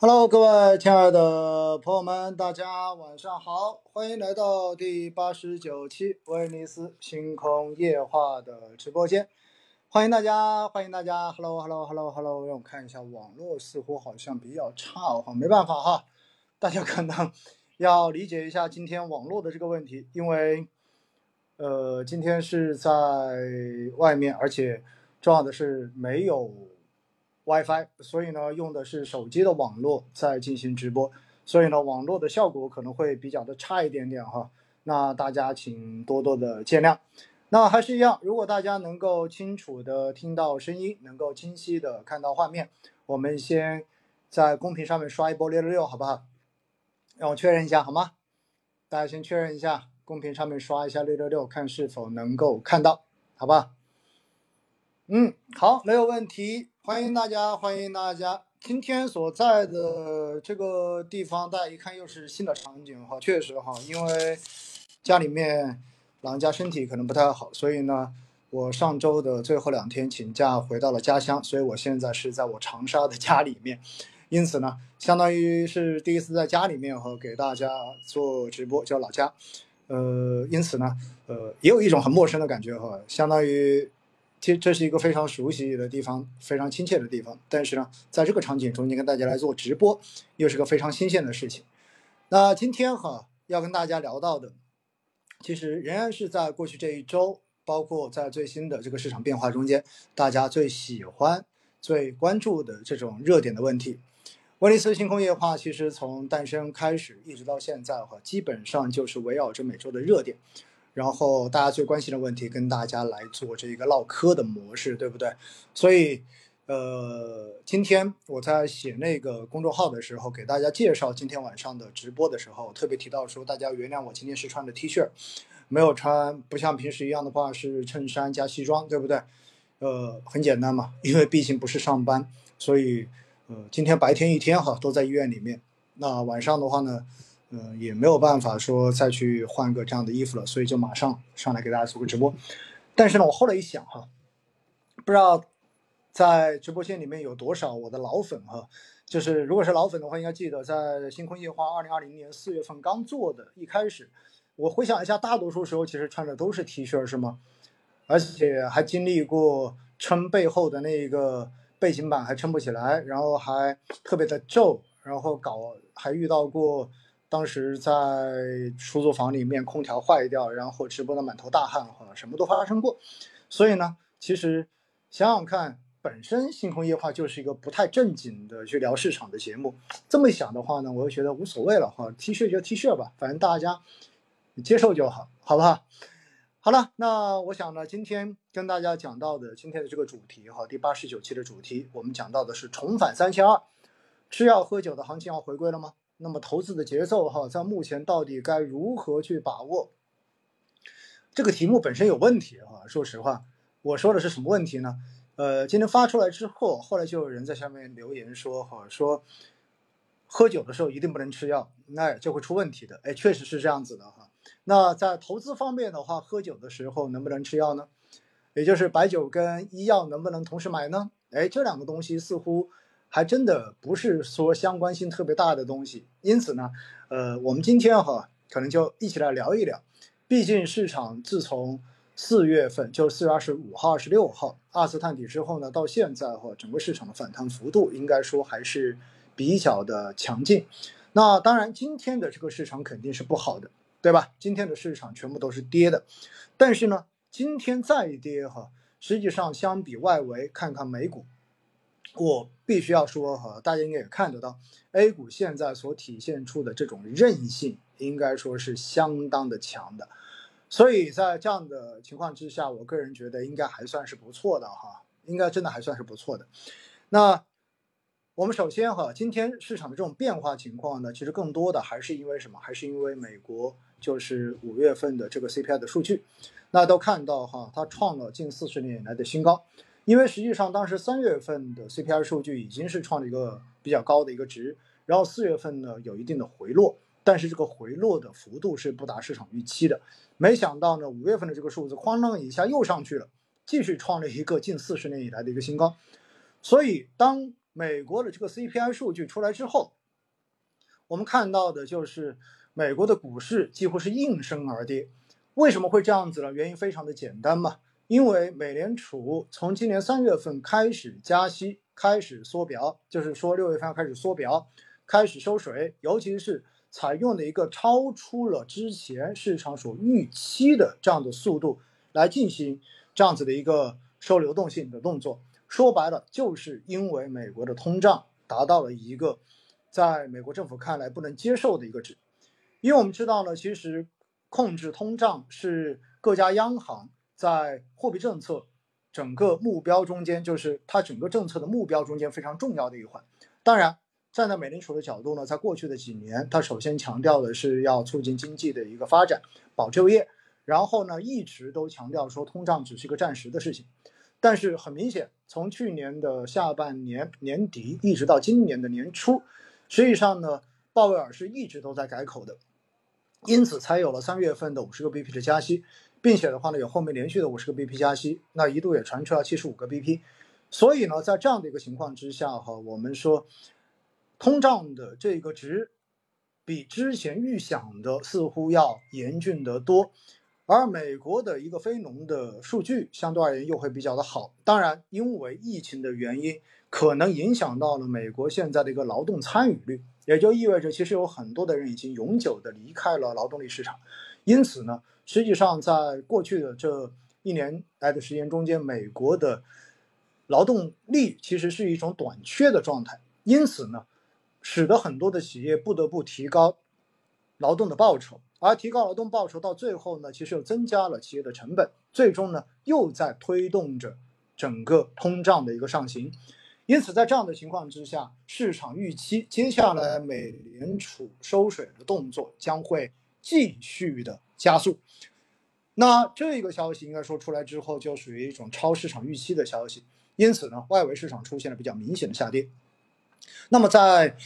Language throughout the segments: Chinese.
Hello，各位亲爱的朋友们，大家晚上好，欢迎来到第八十九期威尼斯星空夜话的直播间，欢迎大家，欢迎大家，Hello，Hello，Hello，Hello，让我看一下，网络似乎好像比较差哈，没办法哈，大家可能要理解一下今天网络的这个问题，因为呃，今天是在外面，而且重要的是没有。WiFi，所以呢，用的是手机的网络在进行直播，所以呢，网络的效果可能会比较的差一点点哈。那大家请多多的见谅。那还是一样，如果大家能够清楚的听到声音，能够清晰的看到画面，我们先在公屏上面刷一波六六六，好不好？让我确认一下好吗？大家先确认一下，公屏上面刷一下六六六，看是否能够看到，好吧？嗯，好，没有问题。欢迎大家，欢迎大家。今天所在的这个地方，大家一看又是新的场景哈，确实哈，因为家里面老人家身体可能不太好，所以呢，我上周的最后两天请假回到了家乡，所以我现在是在我长沙的家里面，因此呢，相当于是第一次在家里面和给大家做直播，叫老家，呃，因此呢，呃，也有一种很陌生的感觉哈，相当于。其实这是一个非常熟悉的地方，非常亲切的地方。但是呢，在这个场景中间跟大家来做直播，又是个非常新鲜的事情。那今天哈要跟大家聊到的，其实仍然是在过去这一周，包括在最新的这个市场变化中间，大家最喜欢、最关注的这种热点的问题。威尼斯星空夜话其实从诞生开始一直到现在哈，基本上就是围绕着每周的热点。然后大家最关心的问题，跟大家来做这个唠嗑的模式，对不对？所以，呃，今天我在写那个公众号的时候，给大家介绍今天晚上的直播的时候，特别提到说，大家原谅我今天是穿的 T 恤，没有穿不像平时一样的话是衬衫加西装，对不对？呃，很简单嘛，因为毕竟不是上班，所以，呃，今天白天一天哈都在医院里面，那晚上的话呢？嗯，也没有办法说再去换个这样的衣服了，所以就马上上来给大家做个直播。但是呢，我后来一想哈，不知道在直播间里面有多少我的老粉哈，就是如果是老粉的话，应该记得在星空夜话二零二零年四月份刚做的，一开始我回想一下，大多数时候其实穿的都是 T 恤是吗？而且还经历过撑背后的那个背景板还撑不起来，然后还特别的皱，然后搞还遇到过。当时在出租房里面，空调坏掉，然后直播的满头大汗，哈，什么都发生过。所以呢，其实想想看，本身星空夜话就是一个不太正经的去聊市场的节目。这么想的话呢，我就觉得无所谓了，哈，T 恤就 T 恤吧，反正大家接受就好，好不好？好了，那我想呢，今天跟大家讲到的今天的这个主题，哈，第八十九期的主题，我们讲到的是重返三千二，吃药喝酒的行情要回归了吗？那么投资的节奏哈，在目前到底该如何去把握？这个题目本身有问题哈。说实话，我说的是什么问题呢？呃，今天发出来之后，后来就有人在下面留言说哈，说喝酒的时候一定不能吃药，那就会出问题的。哎，确实是这样子的哈。那在投资方面的话，喝酒的时候能不能吃药呢？也就是白酒跟医药能不能同时买呢？哎，这两个东西似乎。还真的不是说相关性特别大的东西，因此呢，呃，我们今天哈可能就一起来聊一聊。毕竟市场自从四月份，就是四月二十五号、二十六号二次探底之后呢，到现在哈，整个市场的反弹幅度应该说还是比较的强劲。那当然，今天的这个市场肯定是不好的，对吧？今天的市场全部都是跌的，但是呢，今天再跌哈，实际上相比外围，看看美股。我必须要说哈，大家应该也看得到，A 股现在所体现出的这种韧性，应该说是相当的强的。所以在这样的情况之下，我个人觉得应该还算是不错的哈，应该真的还算是不错的。那我们首先哈，今天市场的这种变化情况呢，其实更多的还是因为什么？还是因为美国就是五月份的这个 CPI 的数据，那都看到哈，它创了近四十年以来的新高。因为实际上当时三月份的 CPI 数据已经是创了一个比较高的一个值，然后四月份呢有一定的回落，但是这个回落的幅度是不达市场预期的。没想到呢五月份的这个数字哐当一下又上去了，继续创了一个近四十年以来的一个新高。所以当美国的这个 CPI 数据出来之后，我们看到的就是美国的股市几乎是应声而跌。为什么会这样子呢？原因非常的简单嘛，因为美联储从今年三月份开始加息，开始缩表，就是说六月份开始缩表，开始收水，尤其是采用的一个超出了之前市场所预期的这样的速度来进行这样子的一个收流动性的动作。说白了，就是因为美国的通胀达到了一个在美国政府看来不能接受的一个值，因为我们知道呢，其实控制通胀是各家央行在货币政策整个目标中间，就是它整个政策的目标中间非常重要的一环。当然，站在美联储的角度呢，在过去的几年，它首先强调的是要促进经济的一个发展、保就业，然后呢，一直都强调说通胀只是一个暂时的事情。但是很明显，从去年的下半年年底一直到今年的年初，实际上呢，鲍威尔是一直都在改口的，因此才有了三月份的五十个 BP 的加息，并且的话呢，有后面连续的五十个 BP 加息，那一度也传出了七十五个 BP，所以呢，在这样的一个情况之下哈，我们说，通胀的这个值，比之前预想的似乎要严峻得多。而美国的一个非农的数据相对而言又会比较的好，当然，因为疫情的原因，可能影响到了美国现在的一个劳动参与率，也就意味着其实有很多的人已经永久的离开了劳动力市场，因此呢，实际上在过去的这一年来的时间中间，美国的劳动力其实是一种短缺的状态，因此呢，使得很多的企业不得不提高劳动的报酬。而提高劳动报酬到最后呢，其实又增加了企业的成本，最终呢又在推动着整个通胀的一个上行。因此，在这样的情况之下，市场预期接下来美联储收水的动作将会继续的加速。那这个消息应该说出来之后，就属于一种超市场预期的消息。因此呢，外围市场出现了比较明显的下跌。那么在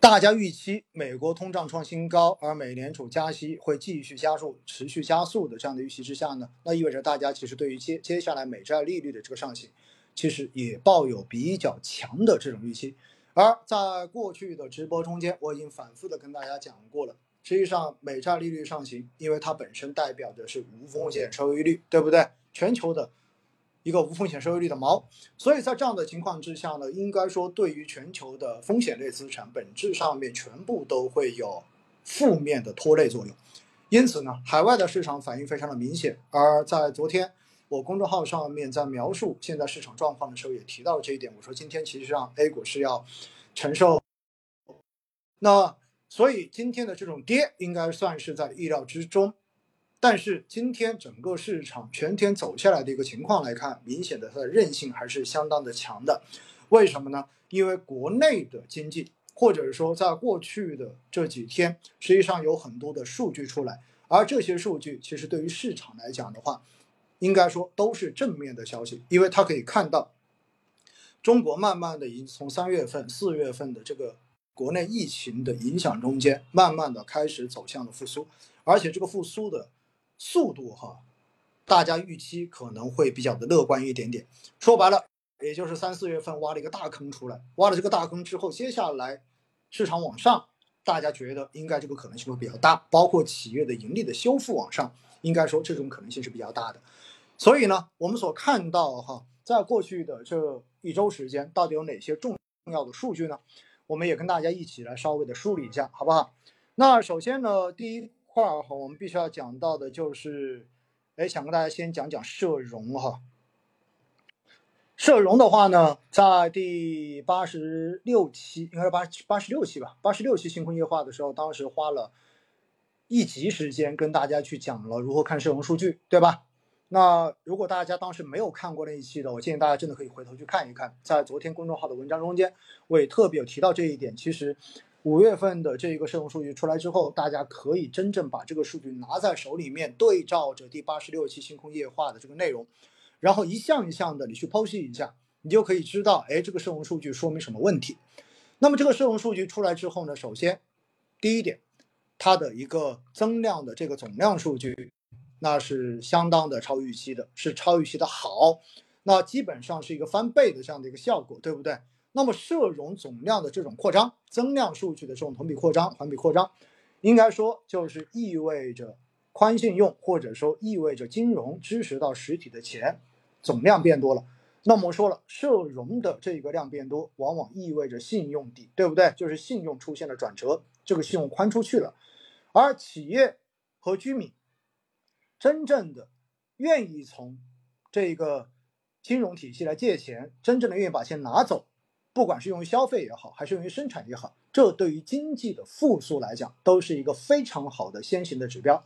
大家预期美国通胀创新高，而美联储加息会继续加速、持续加速的这样的预期之下呢，那意味着大家其实对于接接下来美债利率的这个上行，其实也抱有比较强的这种预期。而在过去的直播中间，我已经反复的跟大家讲过了，实际上美债利率上行，因为它本身代表的是无风险收益率，对不对？全球的。一个无风险收益率的锚，所以在这样的情况之下呢，应该说对于全球的风险类资产本质上面全部都会有负面的拖累作用。因此呢，海外的市场反应非常的明显。而在昨天我公众号上面在描述现在市场状况的时候，也提到了这一点。我说今天其实上 A 股是要承受，那所以今天的这种跌应该算是在意料之中。但是今天整个市场全天走下来的一个情况来看，明显的它的韧性还是相当的强的。为什么呢？因为国内的经济，或者说在过去的这几天，实际上有很多的数据出来，而这些数据其实对于市场来讲的话，应该说都是正面的消息，因为它可以看到，中国慢慢的已经从三月份、四月份的这个国内疫情的影响中间，慢慢的开始走向了复苏，而且这个复苏的。速度哈，大家预期可能会比较的乐观一点点。说白了，也就是三四月份挖了一个大坑出来，挖了这个大坑之后，接下来市场往上，大家觉得应该这个可能性会比较大，包括企业的盈利的修复往上，应该说这种可能性是比较大的。所以呢，我们所看到哈，在过去的这一周时间，到底有哪些重要的数据呢？我们也跟大家一起来稍微的梳理一下，好不好？那首先呢，第一。块儿哈，我们必须要讲到的就是，哎，想跟大家先讲讲社融哈。社融的话呢，在第八十六期，应该是八八十六期吧，八十六期星空夜话的时候，当时花了一集时间跟大家去讲了如何看社融数据，对吧？那如果大家当时没有看过那一期的，我建议大家真的可以回头去看一看，在昨天公众号的文章中间，我也特别有提到这一点，其实。五月份的这一个社融数据出来之后，大家可以真正把这个数据拿在手里面，对照着第八十六期星空夜话的这个内容，然后一项一项的你去剖析一下，你就可以知道，哎，这个社融数据说明什么问题。那么这个社融数据出来之后呢，首先第一点，它的一个增量的这个总量数据，那是相当的超预期的，是超预期的好，那基本上是一个翻倍的这样的一个效果，对不对？那么社融总量的这种扩张，增量数据的这种同比扩张、环比扩张，应该说就是意味着宽信用或者说意味着金融支持到实体的钱总量变多了。那我们说了，社融的这个量变多，往往意味着信用底，对不对？就是信用出现了转折，这个信用宽出去了，而企业和居民真正的愿意从这个金融体系来借钱，真正的愿意把钱拿走，不管是用于消费也好，还是用于生产也好，这对于经济的复苏来讲，都是一个非常好的先行的指标。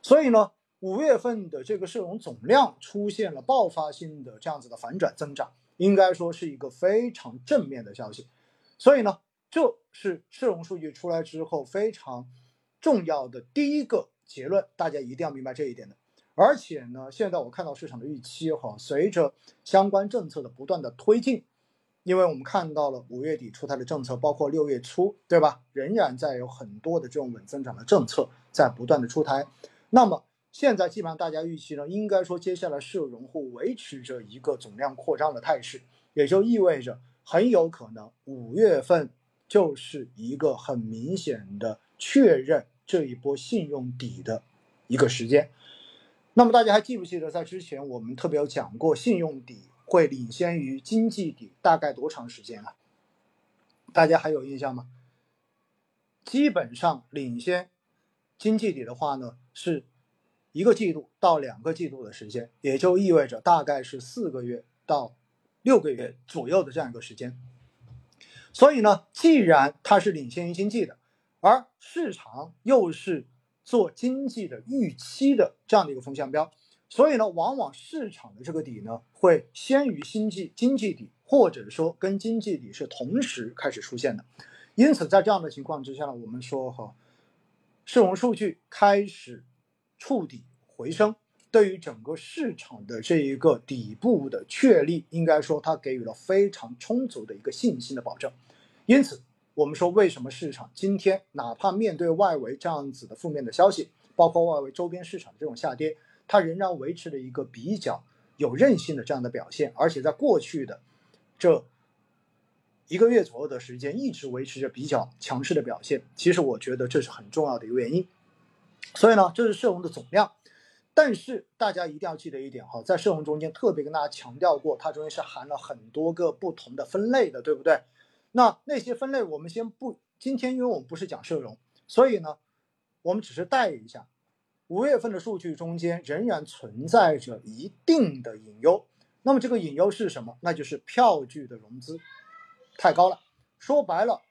所以呢。五月份的这个社融总量出现了爆发性的这样子的反转增长，应该说是一个非常正面的消息。所以呢，这是社融数据出来之后非常重要的第一个结论，大家一定要明白这一点的。而且呢，现在我看到市场的预期哈，随着相关政策的不断的推进，因为我们看到了五月底出台的政策，包括六月初，对吧？仍然在有很多的这种稳增长的政策在不断的出台，那么。现在基本上大家预期呢，应该说接下来社融会维持着一个总量扩张的态势，也就意味着很有可能五月份就是一个很明显的确认这一波信用底的一个时间。那么大家还记不记得在之前我们特别有讲过，信用底会领先于经济底大概多长时间啊？大家还有印象吗？基本上领先经济底的话呢是。一个季度到两个季度的时间，也就意味着大概是四个月到六个月左右的这样一个时间。所以呢，既然它是领先于经济的，而市场又是做经济的预期的这样的一个风向标，所以呢，往往市场的这个底呢会先于经济经济底，或者说跟经济底是同时开始出现的。因此，在这样的情况之下呢，我们说哈，市容数据开始触底。回升对于整个市场的这一个底部的确立，应该说它给予了非常充足的一个信心的保证。因此，我们说为什么市场今天哪怕面对外围这样子的负面的消息，包括外围周边市场的这种下跌，它仍然维持了一个比较有韧性的这样的表现，而且在过去的这一个月左右的时间，一直维持着比较强势的表现。其实我觉得这是很重要的一个原因。所以呢，这是社融的总量。但是大家一定要记得一点哈，在社融中间特别跟大家强调过，它中间是含了很多个不同的分类的，对不对？那那些分类我们先不，今天因为我们不是讲社融，所以呢，我们只是带一下。五月份的数据中间仍然存在着一定的隐忧，那么这个隐忧是什么？那就是票据的融资太高了。说白了，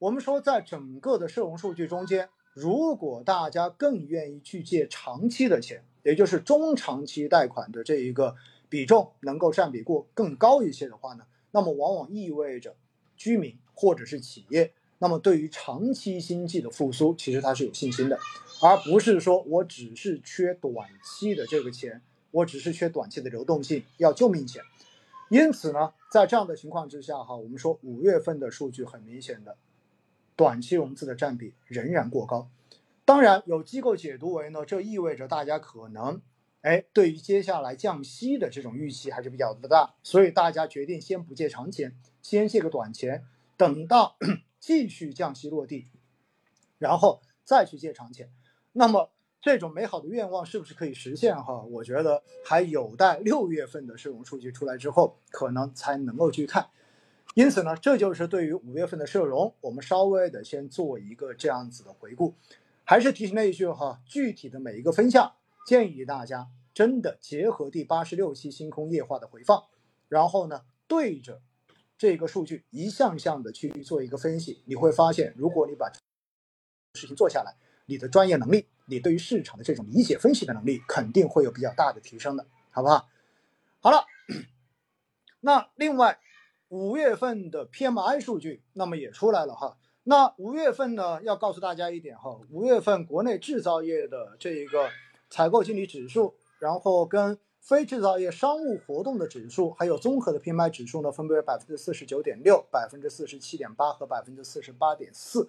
我们说在整个的社融数据中间，如果大家更愿意去借长期的钱。也就是中长期贷款的这一个比重能够占比过更高一些的话呢，那么往往意味着居民或者是企业，那么对于长期经济的复苏，其实它是有信心的，而不是说我只是缺短期的这个钱，我只是缺短期的流动性，要救命钱。因此呢，在这样的情况之下哈，我们说五月份的数据很明显的，短期融资的占比仍然过高。当然，有机构解读为呢，这意味着大家可能，哎，对于接下来降息的这种预期还是比较的大，所以大家决定先不借长钱，先借个短钱，等到 继续降息落地，然后再去借长钱。那么这种美好的愿望是不是可以实现？哈，我觉得还有待六月份的社融数据出来之后，可能才能够去看。因此呢，这就是对于五月份的社融，我们稍微的先做一个这样子的回顾。还是提醒那一句哈，具体的每一个分项，建议大家真的结合第八十六期星空夜话的回放，然后呢，对着这个数据一项项的去做一个分析，你会发现，如果你把事情做下来，你的专业能力，你对于市场的这种理解分析的能力，肯定会有比较大的提升的，好不好？好了，那另外五月份的 PMI 数据，那么也出来了哈。那五月份呢，要告诉大家一点哈，五月份国内制造业的这一个采购经理指数，然后跟非制造业商务活动的指数，还有综合的 PMI 指数呢，分别为百分之四十九点六、百分之四十七点八和百分之四十八点四。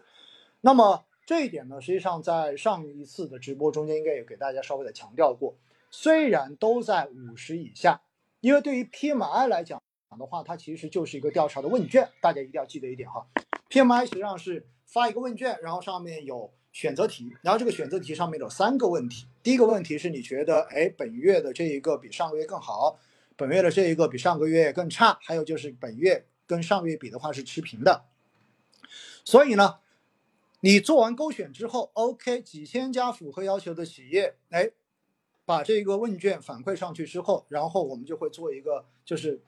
那么这一点呢，实际上在上一次的直播中间应该也给大家稍微的强调过，虽然都在五十以下，因为对于 PMI 来讲的话，它其实就是一个调查的问卷，大家一定要记得一点哈。PMI 实际上是发一个问卷，然后上面有选择题，然后这个选择题上面有三个问题。第一个问题是你觉得，哎，本月的这一个比上个月更好，本月的这一个比上个月更差，还有就是本月跟上个月比的话是持平的。所以呢，你做完勾选之后，OK，几千家符合要求的企业，哎，把这个问卷反馈上去之后，然后我们就会做一个就是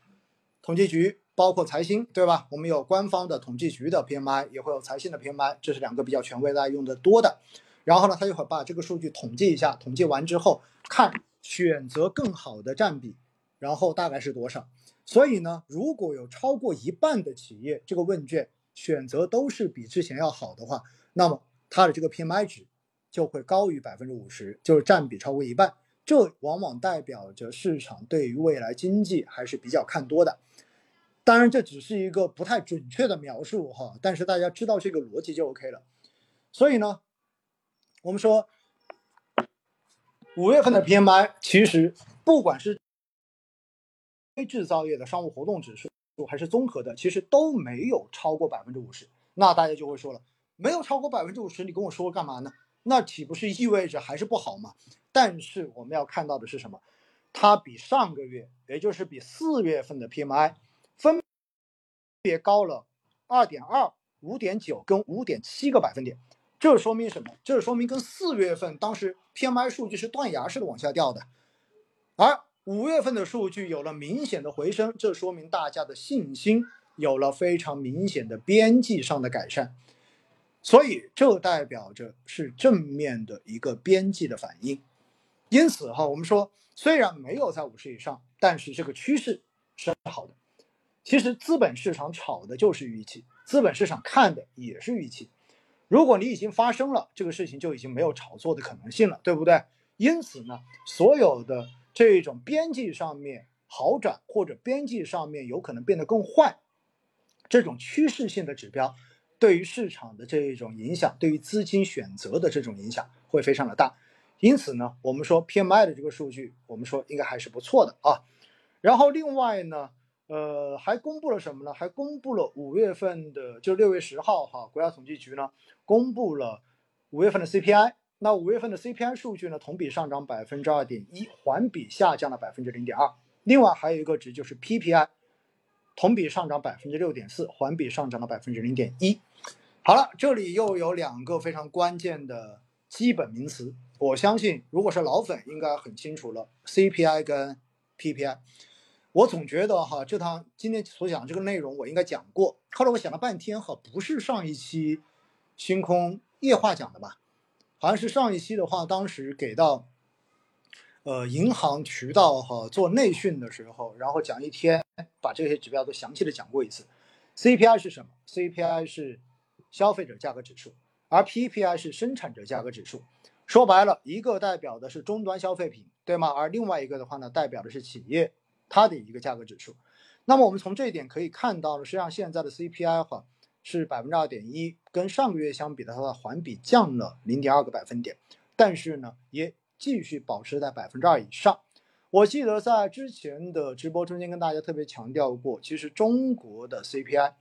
统计局。包括财新，对吧？我们有官方的统计局的 PMI，也会有财新的 PMI，这是两个比较权威、大家用的多的。然后呢，他就会把这个数据统计一下，统计完之后看选择更好的占比，然后大概是多少。所以呢，如果有超过一半的企业这个问卷选择都是比之前要好的话，那么它的这个 PMI 值就会高于百分之五十，就是占比超过一半。这往往代表着市场对于未来经济还是比较看多的。当然，这只是一个不太准确的描述哈，但是大家知道这个逻辑就 OK 了。所以呢，我们说五月份的 PMI 其实不管是非制造业的商务活动指数还是综合的，其实都没有超过百分之五十。那大家就会说了，没有超过百分之五十，你跟我说干嘛呢？那岂不是意味着还是不好吗？但是我们要看到的是什么？它比上个月，也就是比四月份的 PMI。别高了二点二、五点九跟五点七个百分点，这说明什么？这说明跟四月份当时 PMI 数据是断崖式的往下掉的，而五月份的数据有了明显的回升，这说明大家的信心有了非常明显的边际上的改善，所以这代表着是正面的一个边际的反应。因此哈，我们说虽然没有在五十以上，但是这个趋势是好的。其实资本市场炒的就是预期，资本市场看的也是预期。如果你已经发生了，这个事情就已经没有炒作的可能性了，对不对？因此呢，所有的这种边际上面好转或者边际上面有可能变得更坏，这种趋势性的指标，对于市场的这种影响，对于资金选择的这种影响会非常的大。因此呢，我们说 PMI 的这个数据，我们说应该还是不错的啊。然后另外呢。呃，还公布了什么呢？还公布了五月份的，就六月十号哈，国家统计局呢公布了五月份的 CPI。那五月份的 CPI 数据呢，同比上涨百分之二点一，环比下降了百分之零点二。另外还有一个值就是 PPI，同比上涨百分之六点四，环比上涨了百分之零点一。好了，这里又有两个非常关键的基本名词，我相信如果是老粉应该很清楚了，CPI 跟 PPI。我总觉得哈，这堂今天所讲这个内容我应该讲过。后来我想了半天哈，不是上一期星空夜话讲的吧？好像是上一期的话，当时给到呃银行渠道哈做内训的时候，然后讲一天，把这些指标都详细的讲过一次。CPI 是什么？CPI 是消费者价格指数，而 PPI 是生产者价格指数。说白了，一个代表的是终端消费品，对吗？而另外一个的话呢，代表的是企业。它的一个价格指数，那么我们从这一点可以看到呢，实际上现在的 CPI 哈是百分之二点一，跟上个月相比的话，环比降了零点二个百分点，但是呢，也继续保持在百分之二以上。我记得在之前的直播中间跟大家特别强调过，其实中国的 CPI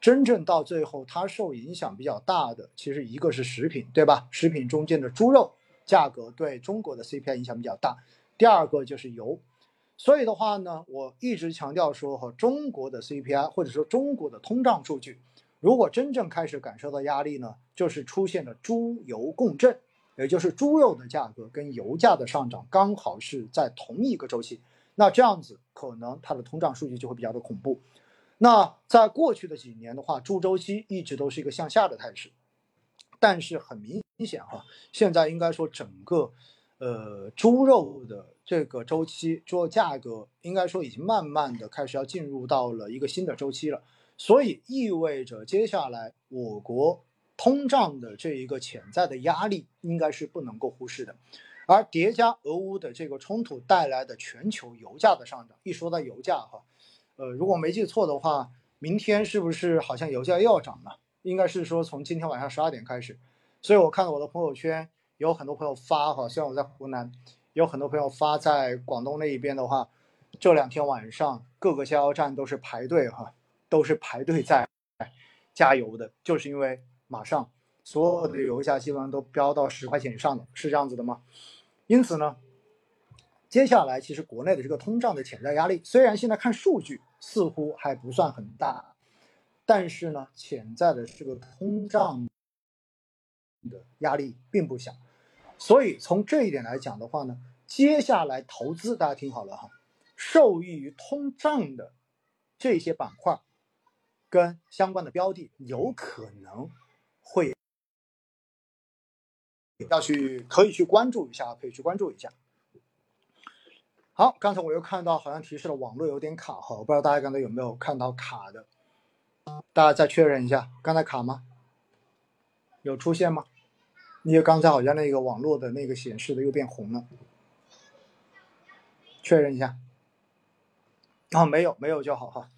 真正到最后它受影响比较大的，其实一个是食品，对吧？食品中间的猪肉价格对中国的 CPI 影响比较大，第二个就是油。所以的话呢，我一直强调说，和中国的 CPI 或者说中国的通胀数据，如果真正开始感受到压力呢，就是出现了猪油共振，也就是猪肉的价格跟油价的上涨刚好是在同一个周期，那这样子可能它的通胀数据就会比较的恐怖。那在过去的几年的话，猪周期一直都是一个向下的态势，但是很明显哈，现在应该说整个。呃，猪肉的这个周期，猪肉价格应该说已经慢慢的开始要进入到了一个新的周期了，所以意味着接下来我国通胀的这一个潜在的压力应该是不能够忽视的，而叠加俄乌的这个冲突带来的全球油价的上涨，一说到油价哈，呃，如果没记错的话，明天是不是好像油价又要涨了？应该是说从今天晚上十二点开始，所以我看到我的朋友圈。有很多朋友发哈，像我在湖南，有很多朋友发在广东那一边的话，这两天晚上各个加油站都是排队哈，都是排队在加油的，就是因为马上所有的油价基本上都飙到十块钱以上了，是这样子的吗？因此呢，接下来其实国内的这个通胀的潜在压力，虽然现在看数据似乎还不算很大，但是呢，潜在的这个通胀的压力并不小。所以从这一点来讲的话呢，接下来投资大家听好了哈，受益于通胀的这些板块跟相关的标的，有可能会要去可以去关注一下，可以去关注一下。好，刚才我又看到好像提示了网络有点卡哈，我不知道大家刚才有没有看到卡的，大家再确认一下，刚才卡吗？有出现吗？因为刚才好像那个网络的那个显示的又变红了，确认一下。啊，没有，没有就好哈。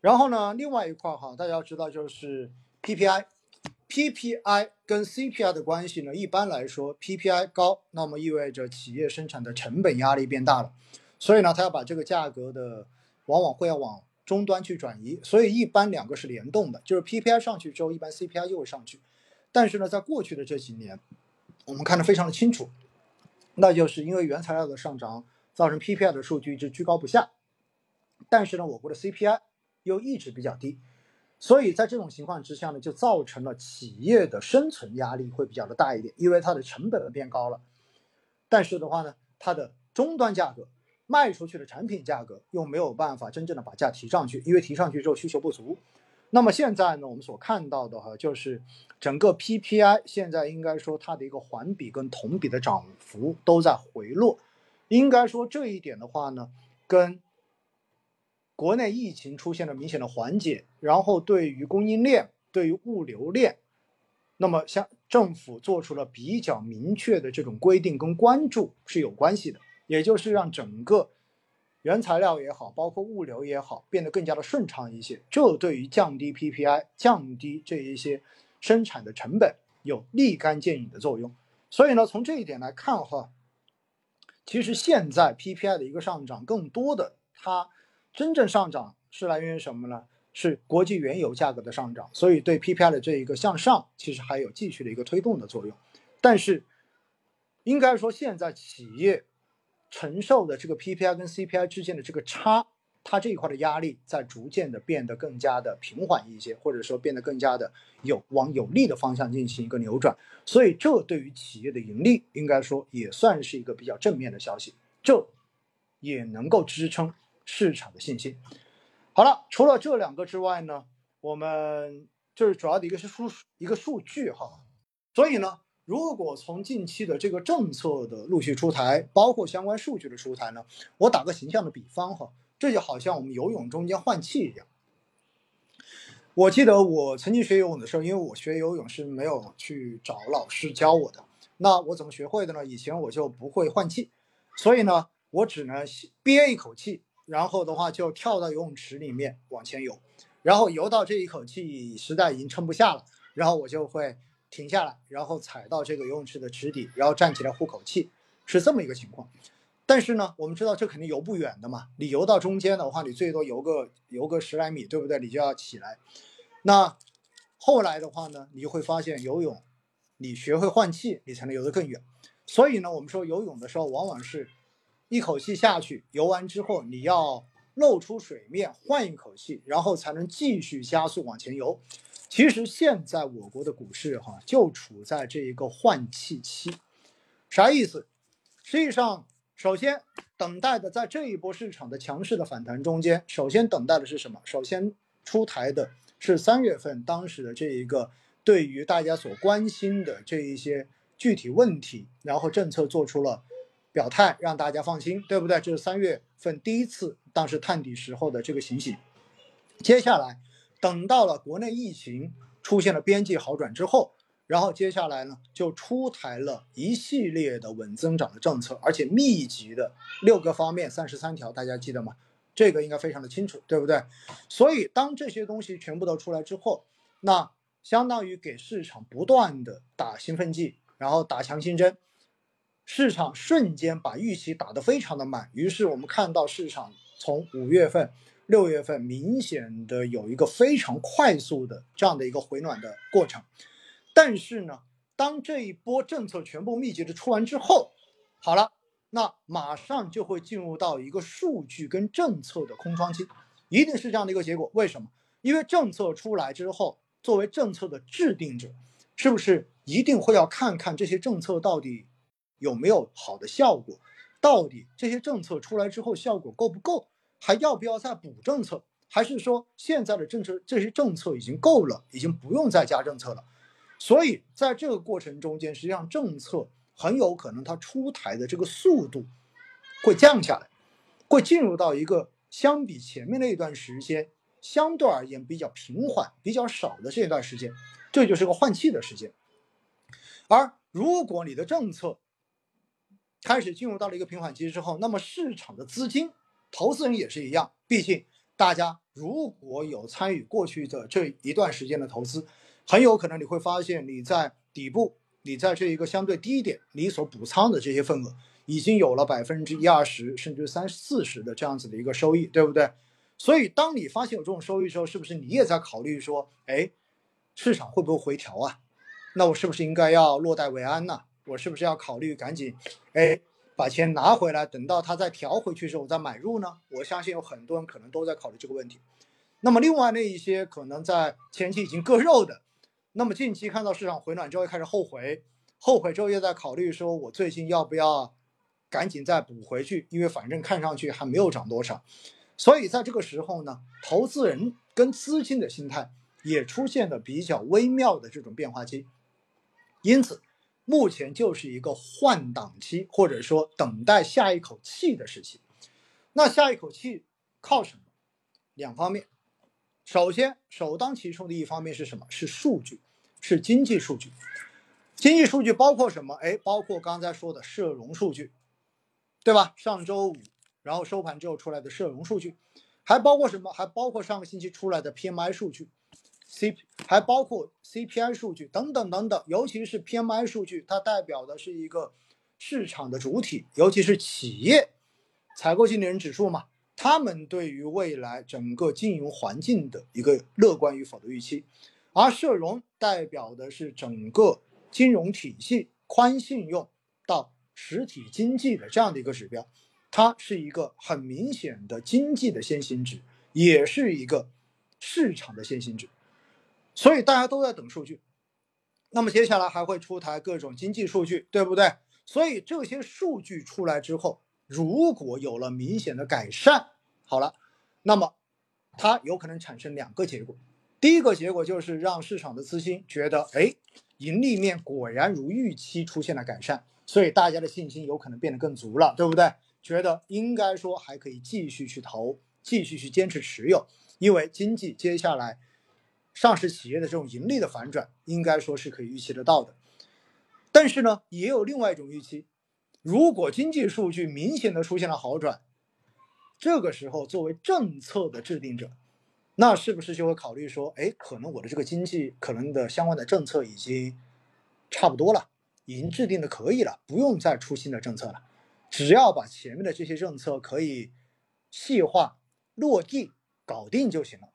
然后呢，另外一块哈，大家要知道就是 PPI，PPI 跟 CPI 的关系呢，一般来说 PPI 高，那么意味着企业生产的成本压力变大了，所以呢，它要把这个价格的往往会要往终端去转移，所以一般两个是联动的，就是 PPI 上去之后，一般 CPI 又会上去。但是呢，在过去的这几年，我们看得非常的清楚，那就是因为原材料的上涨，造成 PPI 的数据一直居高不下。但是呢，我国的 CPI 又一直比较低，所以在这种情况之下呢，就造成了企业的生存压力会比较的大一点，因为它的成本变高了。但是的话呢，它的终端价格卖出去的产品价格又没有办法真正的把价提上去，因为提上去之后需求不足。那么现在呢，我们所看到的哈，就是整个 PPI 现在应该说它的一个环比跟同比的涨幅都在回落，应该说这一点的话呢，跟国内疫情出现了明显的缓解，然后对于供应链、对于物流链，那么像政府做出了比较明确的这种规定跟关注是有关系的，也就是让整个。原材料也好，包括物流也好，变得更加的顺畅一些，这对于降低 PPI、降低这一些生产的成本有立竿见影的作用。所以呢，从这一点来看哈，其实现在 PPI 的一个上涨，更多的它真正上涨是来源于什么呢？是国际原油价格的上涨，所以对 PPI 的这一个向上，其实还有继续的一个推动的作用。但是，应该说现在企业。承受的这个 PPI 跟 CPI 之间的这个差，它这一块的压力在逐渐的变得更加的平缓一些，或者说变得更加的有往有利的方向进行一个扭转，所以这对于企业的盈利应该说也算是一个比较正面的消息，这也能够支撑市场的信心。好了，除了这两个之外呢，我们就是主要的一个是数一个数据哈，所以呢。如果从近期的这个政策的陆续出台，包括相关数据的出台呢，我打个形象的比方哈，这就好像我们游泳中间换气一样。我记得我曾经学游泳的时候，因为我学游泳是没有去找老师教我的，那我怎么学会的呢？以前我就不会换气，所以呢，我只能憋一口气，然后的话就跳到游泳池里面往前游，然后游到这一口气实在已经撑不下了，然后我就会。停下来，然后踩到这个游泳池的池底，然后站起来呼口气，是这么一个情况。但是呢，我们知道这肯定游不远的嘛。你游到中间的话，你最多游个游个十来米，对不对？你就要起来。那后来的话呢，你就会发现游泳，你学会换气，你才能游得更远。所以呢，我们说游泳的时候，往往是一口气下去，游完之后你要露出水面，换一口气，然后才能继续加速往前游。其实现在我国的股市哈就处在这一个换气期，啥意思？实际上，首先等待的在这一波市场的强势的反弹中间，首先等待的是什么？首先出台的是三月份当时的这一个对于大家所关心的这一些具体问题，然后政策做出了表态，让大家放心，对不对？这是三月份第一次当时探底时候的这个情形。接下来。等到了国内疫情出现了边际好转之后，然后接下来呢，就出台了一系列的稳增长的政策，而且密集的六个方面三十三条，大家记得吗？这个应该非常的清楚，对不对？所以当这些东西全部都出来之后，那相当于给市场不断的打兴奋剂，然后打强心针，市场瞬间把预期打得非常的满，于是我们看到市场从五月份、六月份明显的有一个非常快速的这样的一个回暖的过程。但是呢，当这一波政策全部密集的出完之后，好了，那马上就会进入到一个数据跟政策的空窗期，一定是这样的一个结果。为什么？因为政策出来之后，作为政策的制定者，是不是一定会要看看这些政策到底有没有好的效果？到底这些政策出来之后效果够不够？还要不要再补政策？还是说现在的政策这些政策已经够了，已经不用再加政策了？所以在这个过程中间，实际上政策很有可能它出台的这个速度会降下来，会进入到一个相比前面那一段时间相对而言比较平缓、比较少的这一段时间，这就是个换气的时间。而如果你的政策，开始进入到了一个平缓期之后，那么市场的资金、投资人也是一样。毕竟大家如果有参与过去的这一段时间的投资，很有可能你会发现你在底部，你在这一个相对低一点，你所补仓的这些份额已经有了百分之一二十甚至三四十的这样子的一个收益，对不对？所以当你发现有这种收益之后，是不是你也在考虑说，哎，市场会不会回调啊？那我是不是应该要落袋为安呢？我是不是要考虑赶紧，哎，把钱拿回来，等到它再调回去之后再买入呢？我相信有很多人可能都在考虑这个问题。那么另外那一些可能在前期已经割肉的，那么近期看到市场回暖之后开始后悔，后悔之后又在考虑说，我最近要不要赶紧再补回去？因为反正看上去还没有涨多少。所以在这个时候呢，投资人跟资金的心态也出现了比较微妙的这种变化期，因此。目前就是一个换挡期，或者说等待下一口气的时期。那下一口气靠什么？两方面。首先，首当其冲的一方面是什么？是数据，是经济数据。经济数据包括什么？哎，包括刚才说的社融数据，对吧？上周五，然后收盘之后出来的社融数据，还包括什么？还包括上个星期出来的 PMI 数据。C 还包括 CPI 数据等等等等，尤其是 PMI 数据，它代表的是一个市场的主体，尤其是企业采购经理人指数嘛，他们对于未来整个经营环境的一个乐观与否的预期，而社融代表的是整个金融体系宽信用到实体经济的这样的一个指标，它是一个很明显的经济的先行指，也是一个市场的先行指。所以大家都在等数据，那么接下来还会出台各种经济数据，对不对？所以这些数据出来之后，如果有了明显的改善，好了，那么它有可能产生两个结果。第一个结果就是让市场的资金觉得，哎，盈利面果然如预期出现了改善，所以大家的信心有可能变得更足了，对不对？觉得应该说还可以继续去投，继续去坚持持有，因为经济接下来。上市企业的这种盈利的反转，应该说是可以预期得到的。但是呢，也有另外一种预期，如果经济数据明显的出现了好转，这个时候作为政策的制定者，那是不是就会考虑说，哎，可能我的这个经济可能的相关的政策已经差不多了，已经制定的可以了，不用再出新的政策了，只要把前面的这些政策可以细化落地搞定就行了。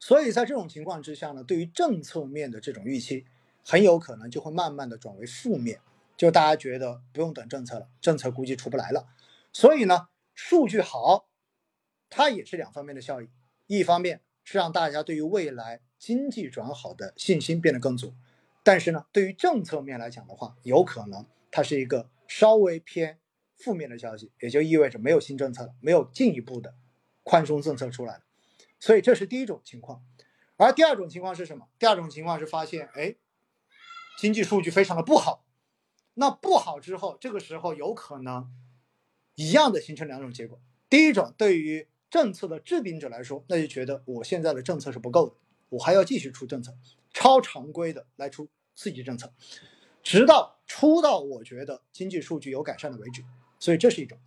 所以在这种情况之下呢，对于政策面的这种预期，很有可能就会慢慢的转为负面，就大家觉得不用等政策了，政策估计出不来了。所以呢，数据好，它也是两方面的效益，一方面是让大家对于未来经济转好的信心变得更足，但是呢，对于政策面来讲的话，有可能它是一个稍微偏负面的消息，也就意味着没有新政策了，没有进一步的宽松政策出来了。所以这是第一种情况，而第二种情况是什么？第二种情况是发现，哎，经济数据非常的不好。那不好之后，这个时候有可能一样的形成两种结果。第一种，对于政策的制定者来说，那就觉得我现在的政策是不够的，我还要继续出政策，超常规的来出刺激政策，直到出到我觉得经济数据有改善的为止。所以这是一种。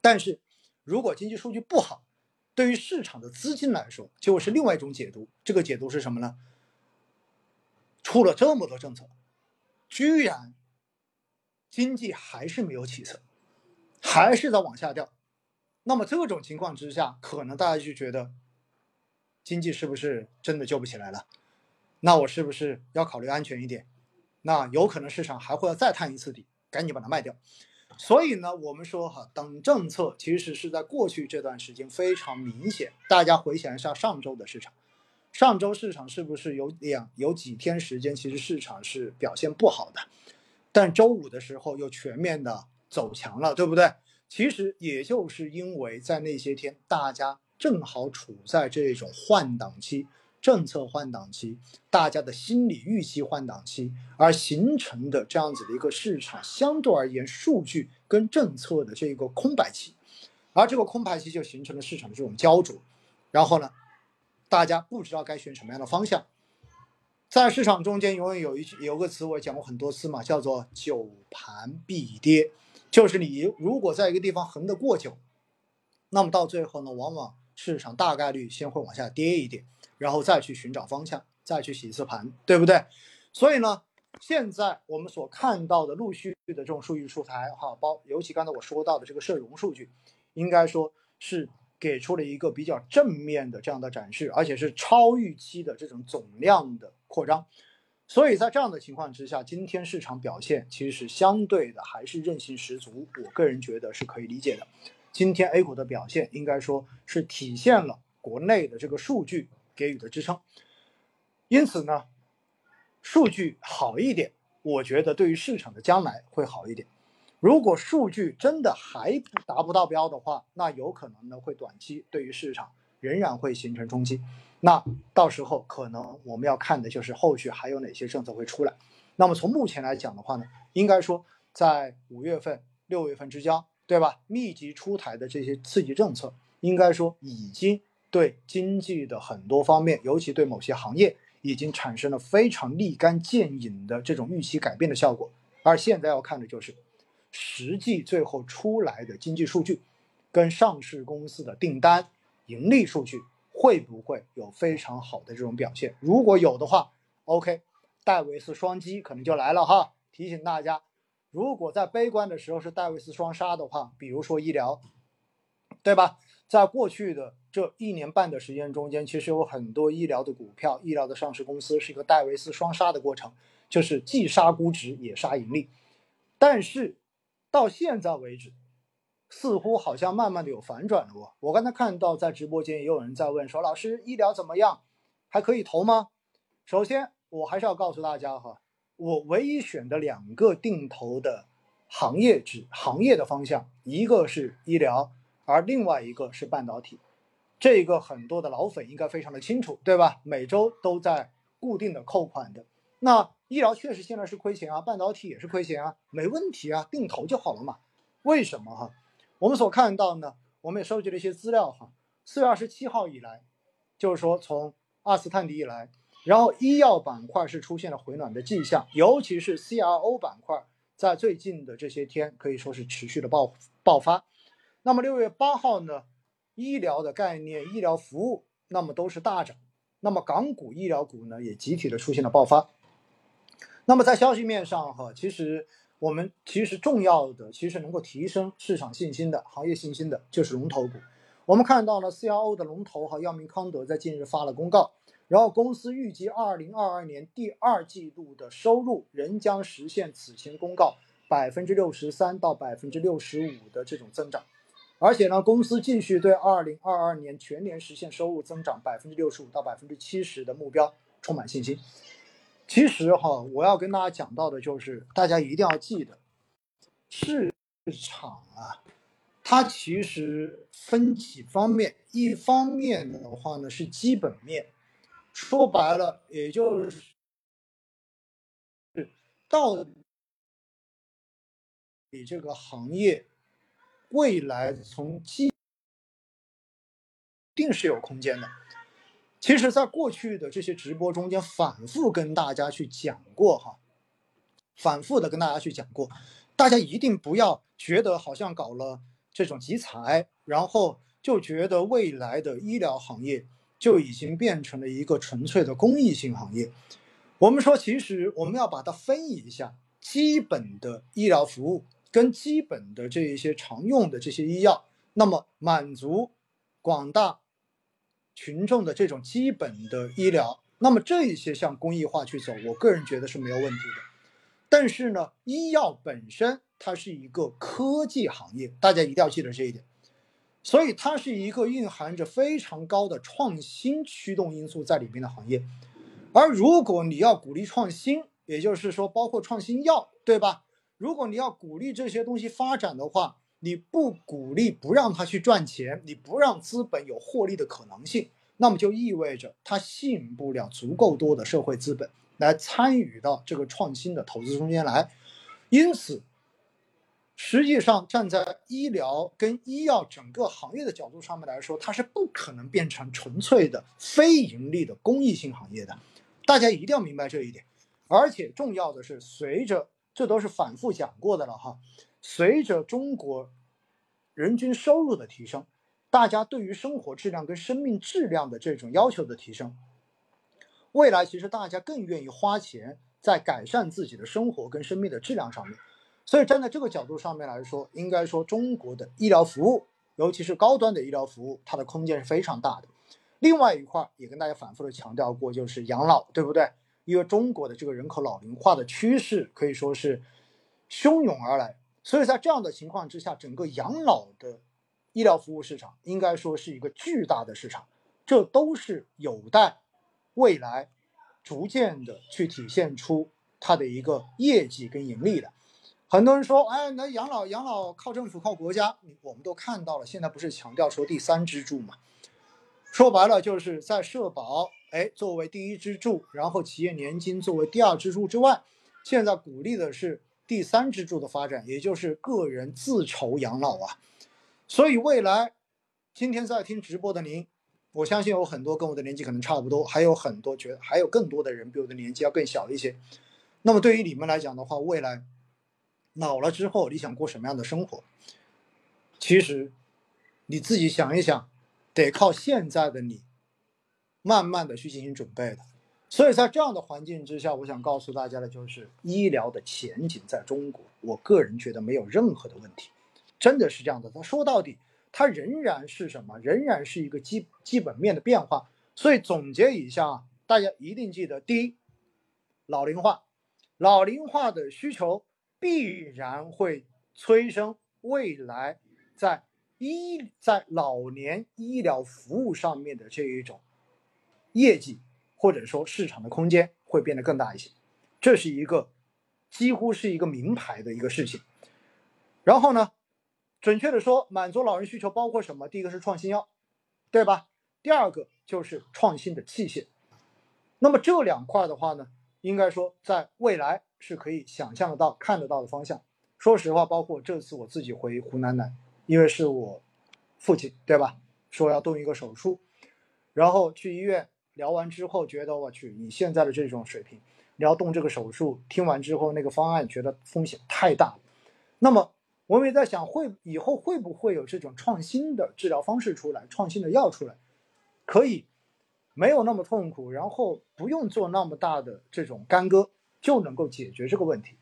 但是如果经济数据不好，对于市场的资金来说，就是另外一种解读。这个解读是什么呢？出了这么多政策，居然经济还是没有起色，还是在往下掉。那么这种情况之下，可能大家就觉得经济是不是真的救不起来了？那我是不是要考虑安全一点？那有可能市场还会要再探一次底，赶紧把它卖掉。所以呢，我们说哈，等政策其实是在过去这段时间非常明显。大家回想一下上周的市场，上周市场是不是有两有几天时间，其实市场是表现不好的，但周五的时候又全面的走强了，对不对？其实也就是因为在那些天，大家正好处在这种换挡期。政策换挡期，大家的心理预期换挡期，而形成的这样子的一个市场相对而言数据跟政策的这一个空白期，而这个空白期就形成了市场的这种焦灼，然后呢，大家不知道该选什么样的方向，在市场中间永远有一句有个词我讲过很多次嘛，叫做久盘必跌，就是你如果在一个地方横得过久，那么到最后呢，往往市场大概率先会往下跌一点。然后再去寻找方向，再去洗一次盘，对不对？所以呢，现在我们所看到的陆续的这种数据出台，哈，包尤其刚才我说到的这个社融数据，应该说是给出了一个比较正面的这样的展示，而且是超预期的这种总量的扩张。所以在这样的情况之下，今天市场表现其实相对的还是韧性十足，我个人觉得是可以理解的。今天 A 股的表现应该说是体现了国内的这个数据。给予的支撑，因此呢，数据好一点，我觉得对于市场的将来会好一点。如果数据真的还达不到标的话，那有可能呢会短期对于市场仍然会形成冲击。那到时候可能我们要看的就是后续还有哪些政策会出来。那么从目前来讲的话呢，应该说在五月份、六月份之交，对吧？密集出台的这些刺激政策，应该说已经。对经济的很多方面，尤其对某些行业，已经产生了非常立竿见影的这种预期改变的效果。而现在要看的就是，实际最后出来的经济数据，跟上市公司的订单、盈利数据会不会有非常好的这种表现？如果有的话，OK，戴维斯双击可能就来了哈。提醒大家，如果在悲观的时候是戴维斯双杀的话，比如说医疗，对吧？在过去的这一年半的时间中间，其实有很多医疗的股票、医疗的上市公司是一个戴维斯双杀的过程，就是既杀估值也杀盈利。但是到现在为止，似乎好像慢慢的有反转了哦。我刚才看到在直播间也有人在问说：“老师，医疗怎么样？还可以投吗？”首先，我还是要告诉大家哈，我唯一选的两个定投的行业指行业的方向，一个是医疗。而另外一个是半导体，这个很多的老粉应该非常的清楚，对吧？每周都在固定的扣款的。那医疗确实现在是亏钱啊，半导体也是亏钱啊，没问题啊，定投就好了嘛。为什么哈？我们所看到呢，我们也收集了一些资料哈。四月二十七号以来，就是说从二次探底以来，然后医药板块是出现了回暖的迹象，尤其是 CRO 板块，在最近的这些天可以说是持续的爆爆发。那么六月八号呢，医疗的概念、医疗服务，那么都是大涨。那么港股医疗股呢，也集体的出现了爆发。那么在消息面上哈，其实我们其实重要的，其实能够提升市场信心的、行业信心的，就是龙头股。我们看到了 CRO 的龙头哈，药明康德在近日发了公告，然后公司预计二零二二年第二季度的收入仍将实现此前公告百分之六十三到百分之六十五的这种增长。而且呢，公司继续对二零二二年全年实现收入增长百分之六十五到百分之七十的目标充满信心。其实哈，我要跟大家讲到的就是，大家一定要记得，市场啊，它其实分几方面，一方面的话呢是基本面，说白了也就是到底这个行业。未来从基定是有空间的。其实，在过去的这些直播中间，反复跟大家去讲过哈，反复的跟大家去讲过，大家一定不要觉得好像搞了这种集采，然后就觉得未来的医疗行业就已经变成了一个纯粹的公益性行业。我们说，其实我们要把它分一下，基本的医疗服务。跟基本的这一些常用的这些医药，那么满足广大群众的这种基本的医疗，那么这一些向公益化去走，我个人觉得是没有问题的。但是呢，医药本身它是一个科技行业，大家一定要记得这一点。所以它是一个蕴含着非常高的创新驱动因素在里面的行业。而如果你要鼓励创新，也就是说包括创新药，对吧？如果你要鼓励这些东西发展的话，你不鼓励不让它去赚钱，你不让资本有获利的可能性，那么就意味着它吸引不了足够多的社会资本。来参与到这个创新的投资中间来，因此，实际上站在医疗跟医药整个行业的角度上面来说，它是不可能变成纯粹的非盈利的公益性行业的，大家一定要明白这一点。而且重要的是，随着这都是反复讲过的了哈，随着中国人均收入的提升，大家对于生活质量跟生命质量的这种要求的提升。未来其实大家更愿意花钱在改善自己的生活跟生命的质量上面，所以站在这个角度上面来说，应该说中国的医疗服务，尤其是高端的医疗服务，它的空间是非常大的。另外一块也跟大家反复的强调过，就是养老，对不对？因为中国的这个人口老龄化的趋势可以说是汹涌而来，所以在这样的情况之下，整个养老的医疗服务市场应该说是一个巨大的市场，这都是有待。未来逐渐的去体现出它的一个业绩跟盈利的。很多人说，哎，那养老养老靠政府靠国家，我们都看到了。现在不是强调说第三支柱嘛？说白了就是在社保哎作为第一支柱，然后企业年金作为第二支柱之外，现在鼓励的是第三支柱的发展，也就是个人自筹养老啊。所以未来今天在听直播的您。我相信有很多跟我的年纪可能差不多，还有很多觉得还有更多的人比我的年纪要更小一些。那么对于你们来讲的话，未来老了之后你想过什么样的生活？其实你自己想一想，得靠现在的你慢慢的去进行准备的。所以在这样的环境之下，我想告诉大家的就是，医疗的前景在中国，我个人觉得没有任何的问题，真的是这样的。他说到底。它仍然是什么？仍然是一个基基本面的变化。所以总结一下啊，大家一定记得：第一，老龄化，老龄化的需求必然会催生未来在医在老年医疗服务上面的这一种业绩或者说市场的空间会变得更大一些。这是一个几乎是一个名牌的一个事情。然后呢？准确的说，满足老人需求包括什么？第一个是创新药，对吧？第二个就是创新的器械。那么这两块的话呢，应该说在未来是可以想象得到、看得到的方向。说实话，包括这次我自己回湖南来，因为是我父亲，对吧？说要动一个手术，然后去医院聊完之后，觉得我去，你现在的这种水平，你要动这个手术，听完之后那个方案觉得风险太大。那么。我们也在想，会以后会不会有这种创新的治疗方式出来，创新的药出来，可以没有那么痛苦，然后不用做那么大的这种干戈，就能够解决这个问题。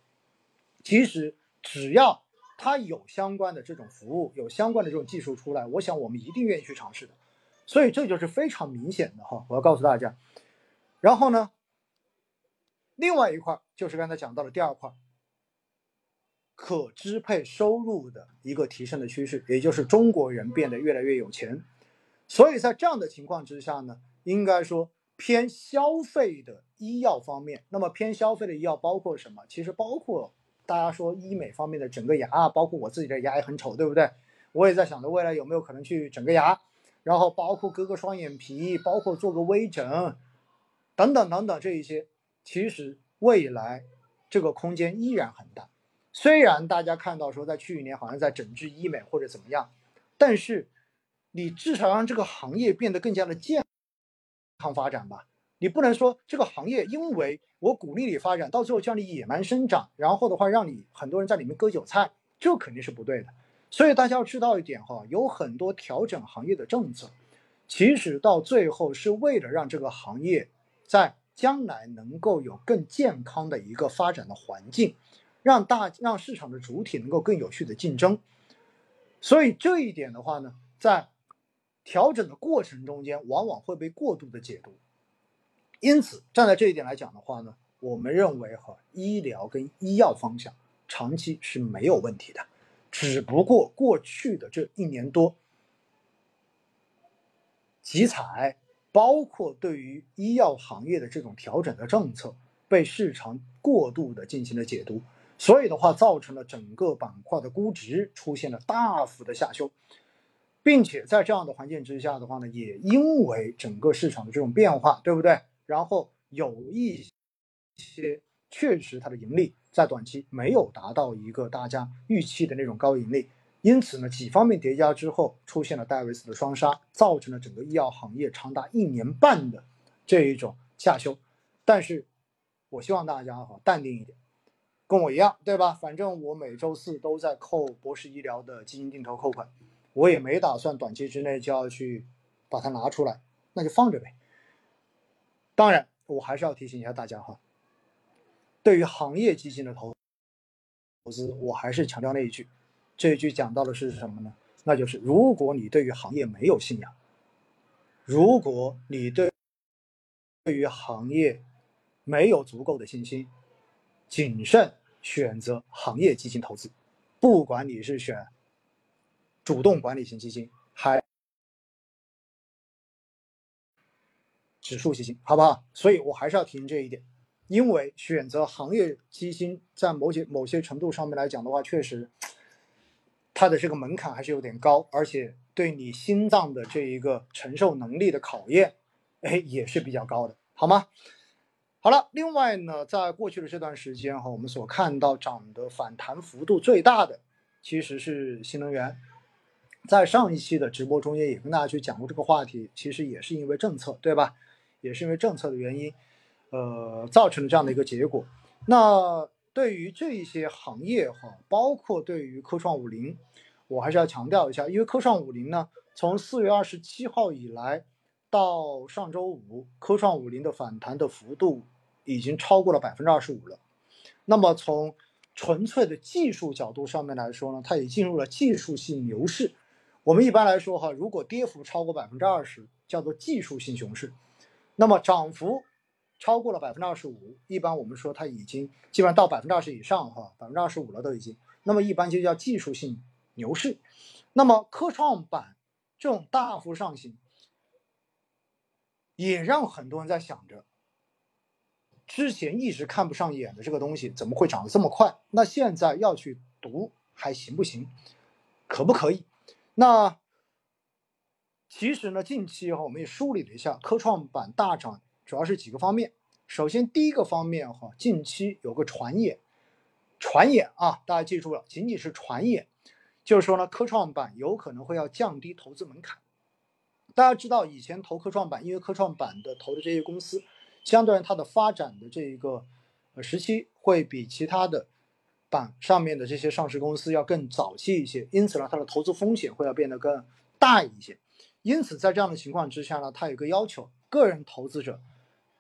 其实只要它有相关的这种服务，有相关的这种技术出来，我想我们一定愿意去尝试的。所以这就是非常明显的哈，我要告诉大家。然后呢，另外一块就是刚才讲到的第二块。可支配收入的一个提升的趋势，也就是中国人变得越来越有钱。所以在这样的情况之下呢，应该说偏消费的医药方面，那么偏消费的医药包括什么？其实包括大家说医美方面的整个牙啊，包括我自己的牙也很丑，对不对？我也在想着未来有没有可能去整个牙，然后包括割个双眼皮，包括做个微整，等等等等这一些，其实未来这个空间依然很大。虽然大家看到说在去年好像在整治医美或者怎么样，但是你至少让这个行业变得更加的健康发展吧。你不能说这个行业因为我鼓励你发展，到最后叫你野蛮生长，然后的话让你很多人在里面割韭菜，这肯定是不对的。所以大家要知道一点哈，有很多调整行业的政策，其实到最后是为了让这个行业在将来能够有更健康的一个发展的环境。让大让市场的主体能够更有序的竞争，所以这一点的话呢，在调整的过程中间，往往会被过度的解读。因此，站在这一点来讲的话呢，我们认为哈，医疗跟医药方向长期是没有问题的，只不过过去的这一年多，集采包括对于医药行业的这种调整的政策，被市场过度的进行了解读，所以的话，造成了整个板块的估值出现了大幅的下修。并且在这样的环境之下的话呢，也因为整个市场的这种变化，对不对？然后有一些确实它的盈利在短期没有达到一个大家预期的那种高盈利，因此呢，几方面叠加之后，出现了戴维斯的双杀，造成了整个医药行业长达一年半的这一种下修。但是，我希望大家哈淡定一点，跟我一样，对吧？反正我每周四都在扣博士医疗的基金定投扣款。我也没打算短期之内就要去把它拿出来，那就放着呗。当然，我还是要提醒一下大家哈，对于行业基金的投资，我还是强调那一句，这一句讲到的是什么呢？那就是如果你对于行业没有信仰，如果你对对于行业没有足够的信心，谨慎选择行业基金投资，不管你是选。主动管理型基金还指数基金，好不好？所以我还是要提醒这一点，因为选择行业基金在某些某些程度上面来讲的话，确实它的这个门槛还是有点高，而且对你心脏的这一个承受能力的考验，哎，也是比较高的，好吗？好了，另外呢，在过去的这段时间哈，我们所看到涨的反弹幅度最大的其实是新能源。在上一期的直播中间也跟大家去讲过这个话题，其实也是因为政策，对吧？也是因为政策的原因，呃，造成了这样的一个结果。那对于这一些行业哈，包括对于科创五零，我还是要强调一下，因为科创五零呢，从四月二十七号以来到上周五，科创五零的反弹的幅度已经超过了百分之二十五了。那么从纯粹的技术角度上面来说呢，它也进入了技术性牛市。我们一般来说哈，如果跌幅超过百分之二十，叫做技术性熊市；那么涨幅超过了百分之二十五，一般我们说它已经基本上到百分之二十以上哈，百分之二十五了都已经，那么一般就叫技术性牛市。那么科创板这种大幅上行，也让很多人在想着，之前一直看不上眼的这个东西怎么会涨得这么快？那现在要去读还行不行？可不可以？那其实呢，近期哈，我们也梳理了一下科创板大涨，主要是几个方面。首先，第一个方面哈，近期有个传言，传言啊，大家记住了，仅仅是传言，就是说呢，科创板有可能会要降低投资门槛。大家知道，以前投科创板，因为科创板的投的这些公司，相对于它的发展的这一个时期，会比其他的。板上面的这些上市公司要更早期一些，因此呢，它的投资风险会要变得更大一些。因此，在这样的情况之下呢，它有个要求，个人投资者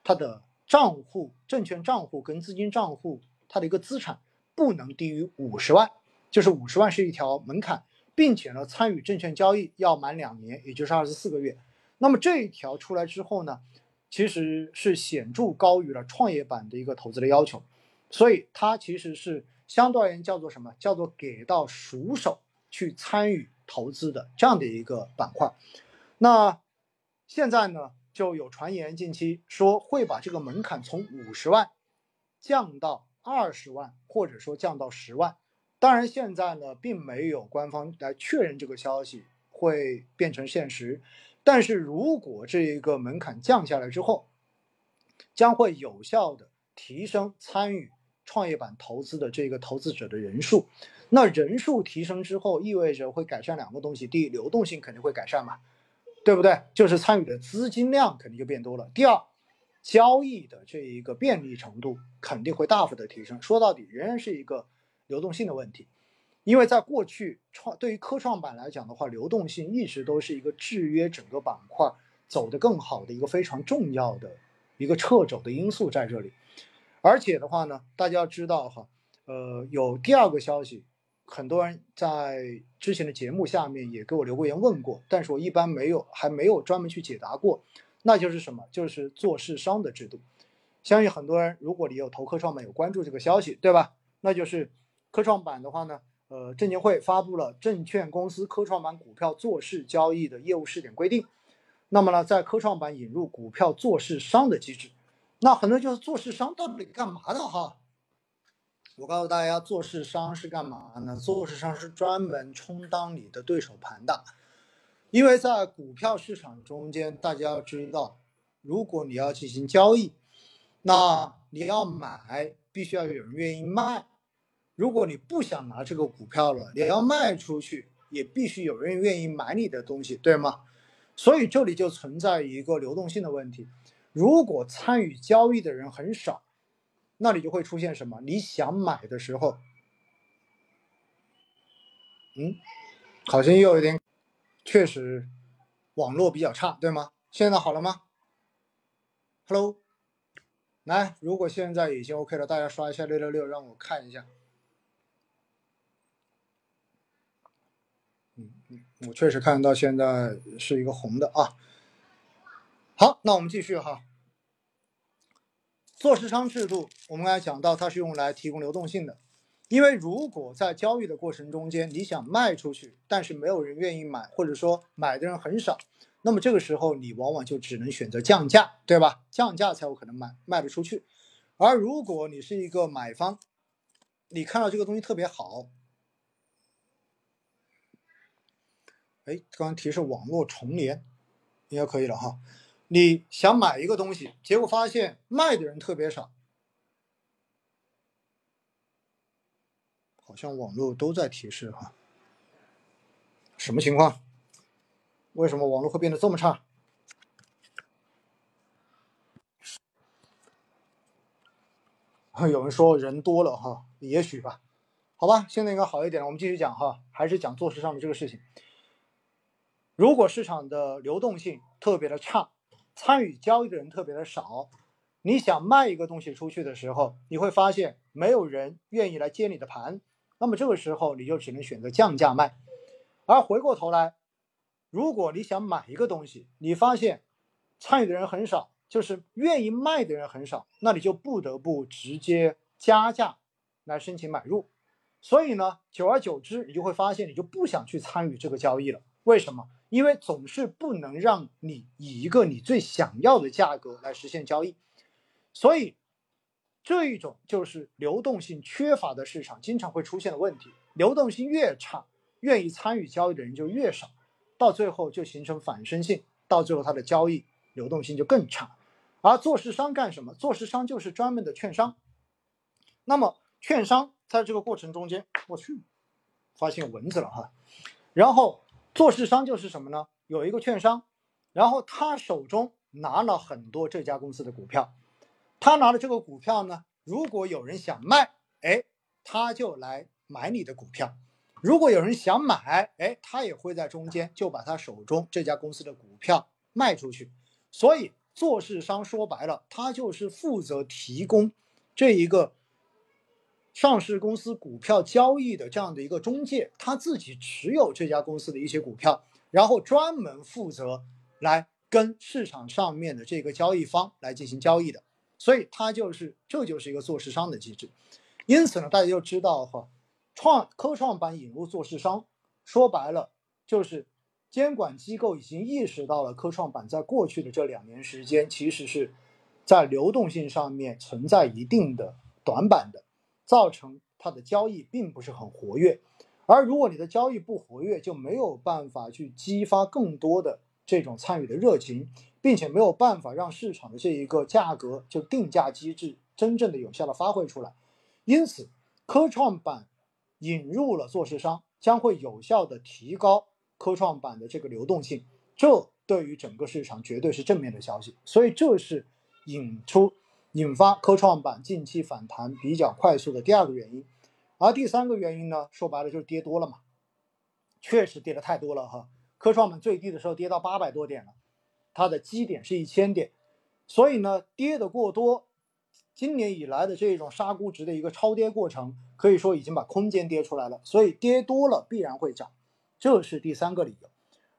他的账户、证券账户跟资金账户，它的一个资产不能低于五十万，就是五十万是一条门槛，并且呢，参与证券交易要满两年，也就是二十四个月。那么这一条出来之后呢，其实是显著高于了创业板的一个投资的要求，所以它其实是。相对而言叫做什么？叫做给到熟手去参与投资的这样的一个板块。那现在呢，就有传言近期说会把这个门槛从五十万降到二十万，或者说降到十万。当然，现在呢，并没有官方来确认这个消息会变成现实。但是如果这一个门槛降下来之后，将会有效的提升参与。创业板投资的这个投资者的人数，那人数提升之后，意味着会改善两个东西。第一，流动性肯定会改善嘛，对不对？就是参与的资金量肯定就变多了。第二，交易的这一个便利程度肯定会大幅的提升。说到底，仍然是一个流动性的问题，因为在过去创对于科创板来讲的话，流动性一直都是一个制约整个板块走得更好的一个非常重要的一个掣肘的因素在这里。而且的话呢，大家要知道哈，呃，有第二个消息，很多人在之前的节目下面也给我留过言问过，但是我一般没有还没有专门去解答过，那就是什么？就是做市商的制度。相信很多人，如果你有投科创板有关注这个消息，对吧？那就是科创板的话呢，呃，证监会发布了《证券公司科创板股票做市交易的业务试点规定》，那么呢，在科创板引入股票做市商的机制。那很多就是做市商到底干嘛的哈？我告诉大家，做市商是干嘛呢？做市商是专门充当你的对手盘的，因为在股票市场中间，大家要知道，如果你要进行交易，那你要买，必须要有人愿意卖；如果你不想拿这个股票了，你要卖出去，也必须有人愿意买你的东西，对吗？所以这里就存在一个流动性的问题。如果参与交易的人很少，那里就会出现什么？你想买的时候，嗯，好像又有点，确实网络比较差，对吗？现在好了吗？Hello，来，如果现在已经 OK 了，大家刷一下六六六，让我看一下。嗯嗯，我确实看到现在是一个红的啊。好，那我们继续哈。做市商制度，我们刚才讲到，它是用来提供流动性的。因为如果在交易的过程中间，你想卖出去，但是没有人愿意买，或者说买的人很少，那么这个时候你往往就只能选择降价，对吧？降价才有可能卖卖得出去。而如果你是一个买方，你看到这个东西特别好，哎，刚刚提示网络重连，应该可以了哈。你想买一个东西，结果发现卖的人特别少，好像网络都在提示哈，什么情况？为什么网络会变得这么差？有人说人多了哈，也许吧，好吧，现在应该好一点了。我们继续讲哈，还是讲做市上的这个事情。如果市场的流动性特别的差。参与交易的人特别的少，你想卖一个东西出去的时候，你会发现没有人愿意来接你的盘，那么这个时候你就只能选择降价卖。而回过头来，如果你想买一个东西，你发现参与的人很少，就是愿意卖的人很少，那你就不得不直接加价来申请买入。所以呢，久而久之，你就会发现你就不想去参与这个交易了。为什么？因为总是不能让你以一个你最想要的价格来实现交易，所以这一种就是流动性缺乏的市场经常会出现的问题。流动性越差，愿意参与交易的人就越少，到最后就形成反身性，到最后它的交易流动性就更差。而做市商干什么？做市商就是专门的券商。那么券商在这个过程中间，我去，发现蚊子了哈，然后。做市商就是什么呢？有一个券商，然后他手中拿了很多这家公司的股票，他拿了这个股票呢，如果有人想卖，哎，他就来买你的股票；如果有人想买，哎，他也会在中间就把他手中这家公司的股票卖出去。所以做市商说白了，他就是负责提供这一个。上市公司股票交易的这样的一个中介，他自己持有这家公司的一些股票，然后专门负责来跟市场上面的这个交易方来进行交易的，所以他就是这就是一个做市商的机制。因此呢，大家就知道哈，创科创板引入做市商，说白了就是监管机构已经意识到了科创板在过去的这两年时间，其实是在流动性上面存在一定的短板的。造成它的交易并不是很活跃，而如果你的交易不活跃，就没有办法去激发更多的这种参与的热情，并且没有办法让市场的这一个价格就定价机制真正的有效的发挥出来。因此，科创板引入了做市商，将会有效的提高科创板的这个流动性，这对于整个市场绝对是正面的消息。所以，这是引出。引发科创板近期反弹比较快速的第二个原因，而第三个原因呢，说白了就是跌多了嘛，确实跌的太多了哈。科创板最低的时候跌到八百多点了，它的基点是一千点，所以呢，跌的过多，今年以来的这种杀估值的一个超跌过程，可以说已经把空间跌出来了，所以跌多了必然会涨，这是第三个理由。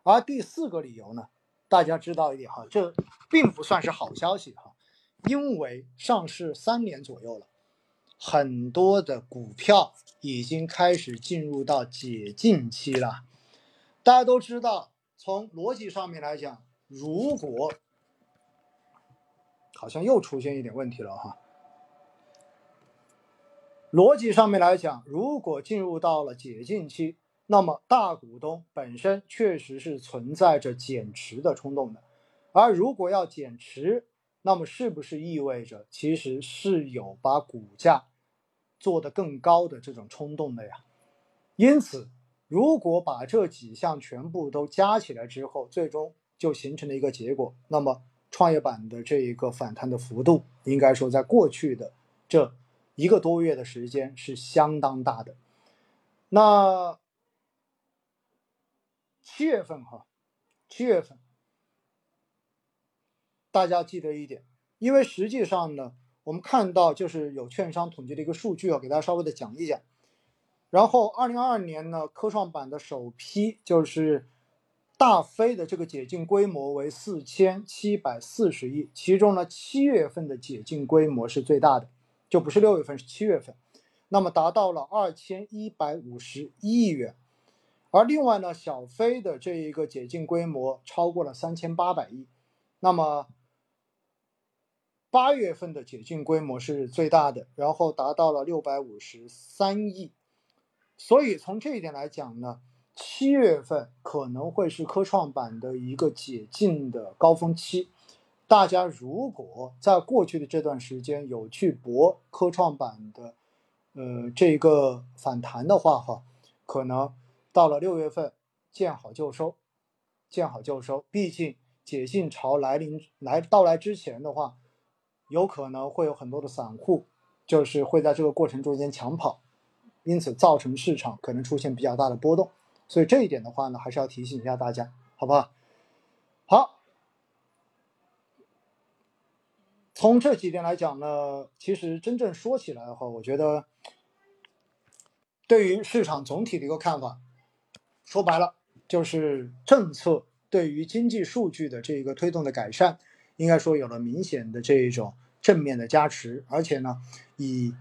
而第四个理由呢，大家知道一点哈，这并不算是好消息哈，因为上市三年左右了，很多的股票已经开始进入到解禁期了。大家都知道，从逻辑上面来讲，如果好像又出现一点问题了哈。逻辑上面来讲，如果进入到了解禁期，那么大股东本身确实是存在着减持的冲动的。而如果要减持，那么是不是意味着其实是有把股价做得更高的这种冲动的呀？因此，如果把这几项全部都加起来之后，最终就形成了一个结果，那么创业板的这一个反弹的幅度，应该说在过去的这。一个多月的时间是相当大的。那七月份哈，七月份大家记得一点，因为实际上呢，我们看到就是有券商统计的一个数据啊，给大家稍微的讲一讲。然后二零二二年呢，科创板的首批就是大飞的这个解禁规模为四千七百四十亿，其中呢七月份的解禁规模是最大的。就不是六月份，是七月份，那么达到了二千一百五十一亿元，而另外呢，小飞的这一个解禁规模超过了三千八百亿，那么八月份的解禁规模是最大的，然后达到了六百五十三亿，所以从这一点来讲呢，七月份可能会是科创板的一个解禁的高峰期。大家如果在过去的这段时间有去博科创板的，呃，这个反弹的话，哈，可能到了六月份见好就收，见好就收。毕竟解禁潮来临来到来之前的话，有可能会有很多的散户，就是会在这个过程中间抢跑，因此造成市场可能出现比较大的波动。所以这一点的话呢，还是要提醒一下大家，好不好？好。从这几点来讲呢，其实真正说起来的话，我觉得对于市场总体的一个看法，说白了就是政策对于经济数据的这个推动的改善，应该说有了明显的这一种正面的加持，而且呢，以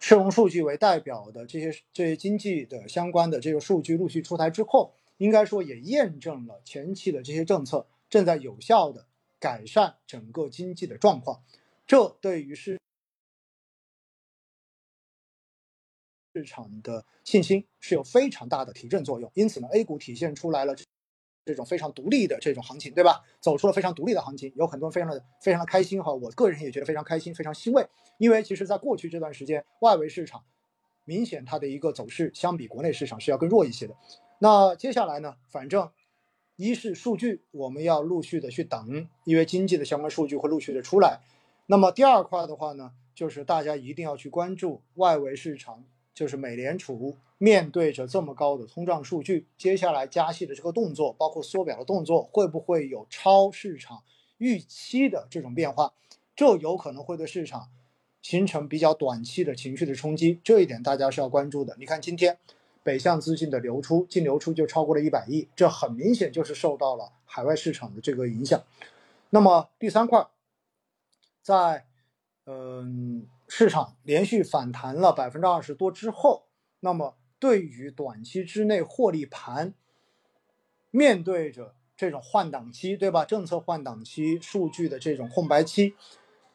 社融数据为代表的这些这些经济的相关的这个数据陆续出台之后，应该说也验证了前期的这些政策正在有效的。改善整个经济的状况，这对于市市场的信心是有非常大的提振作用。因此呢，A 股体现出来了这种非常独立的这种行情，对吧？走出了非常独立的行情，有很多人非常的非常的开心哈。我个人也觉得非常开心，非常欣慰，因为其实在过去这段时间，外围市场明显它的一个走势相比国内市场是要更弱一些的。那接下来呢，反正。一是数据，我们要陆续的去等，因为经济的相关数据会陆续的出来。那么第二块的话呢，就是大家一定要去关注外围市场，就是美联储面对着这么高的通胀数据，接下来加息的这个动作，包括缩表的动作，会不会有超市场预期的这种变化？这有可能会对市场形成比较短期的情绪的冲击，这一点大家是要关注的。你看今天。北向资金的流出，净流出就超过了一百亿，这很明显就是受到了海外市场的这个影响。那么第三块，在嗯市场连续反弹了百分之二十多之后，那么对于短期之内获利盘，面对着这种换挡期，对吧？政策换挡期、数据的这种空白期，